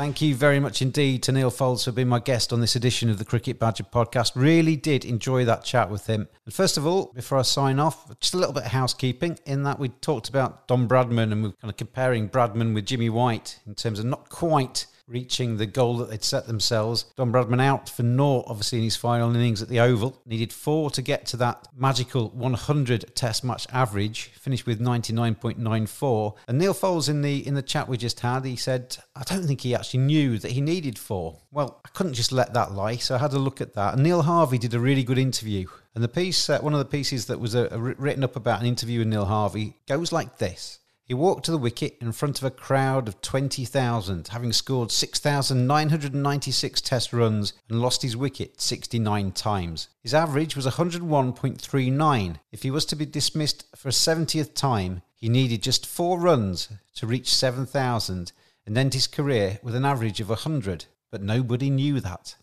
Thank you very much indeed to Neal Foulds for being my guest on this edition of the Cricket Badger podcast. Really did enjoy that chat with him. And first of all, before I sign off, just a little bit of housekeeping in that we talked about Don Bradman and we're kind of comparing Bradman with Jimmy White in terms of not quite reaching the goal that they'd set themselves. Don Bradman out for naught, obviously, in his final innings at the Oval. Needed four to get to that magical 100 test match average, finished with 99.94. And Neal Foulds in the in the chat we just had, he said, I don't think he actually knew that he needed four. Well, I couldn't just let that lie, so I had a look at that. And Neil Harvey did a really good interview. And the piece, uh, one of the pieces that was uh, written up about an interview with Neil Harvey goes like this. He walked to the wicket in front of a crowd of 20,000, having scored 6,996 test runs and lost his wicket 69 times. His average was 101.39. If he was to be dismissed for a 70th time, he needed just four runs to reach 7,000 and end his career with an average of 100. But nobody knew that.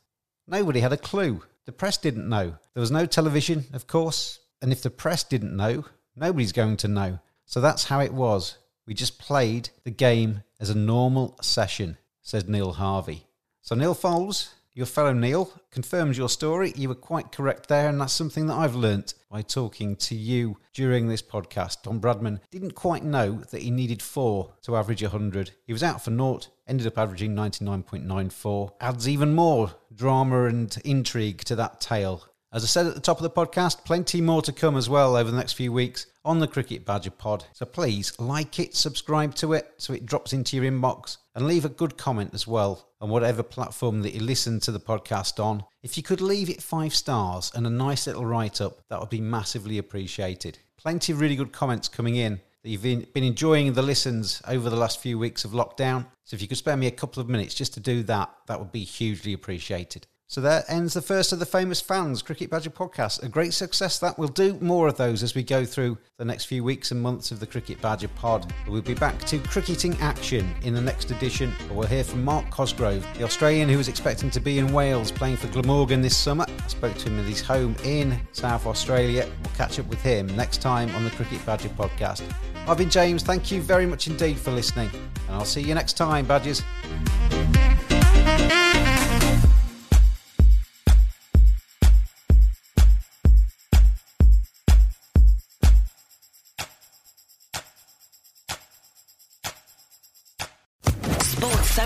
Nobody had a clue. The press didn't know. There was no television, of course. And if the press didn't know, nobody's going to know. So that's how it was. We just played the game as a normal session, said Neil Harvey. So Neal Foulds, Your fellow Neil confirms your story. You were quite correct there, and that's something that I've learnt by talking to you during this podcast. Don Bradman didn't quite know that he needed four to average 100. He was out for naught, ended up averaging 99.94. Adds even more drama and intrigue to that tale. As I said at the top of the podcast, plenty more to come as well over the next few weeks on the Cricket Badger pod. So please like it, subscribe to it so it drops into your inbox, and leave a good comment as well on whatever platform that you listen to the podcast on. If you could leave it five stars and a nice little write up, that would be massively appreciated. Plenty of really good comments coming in that you've been, enjoying the listens over the last few weeks of lockdown. So if you could spare me a couple of minutes just to do that, that would be hugely appreciated. So there ends the first of the famous fans Cricket Badger podcast. A great success that. We'll do more of those as we go through the next few weeks and months of the Cricket Badger pod. We'll be back to cricketing action in the next edition. We'll hear from Mark Cosgrove, the Australian who was expecting to be in Wales playing for Glamorgan this summer. I spoke to him at his home in South Australia. We'll catch up with him next time on the Cricket Badger podcast. I've been James. Thank you very much indeed for listening, and I'll see you next time, Badgers.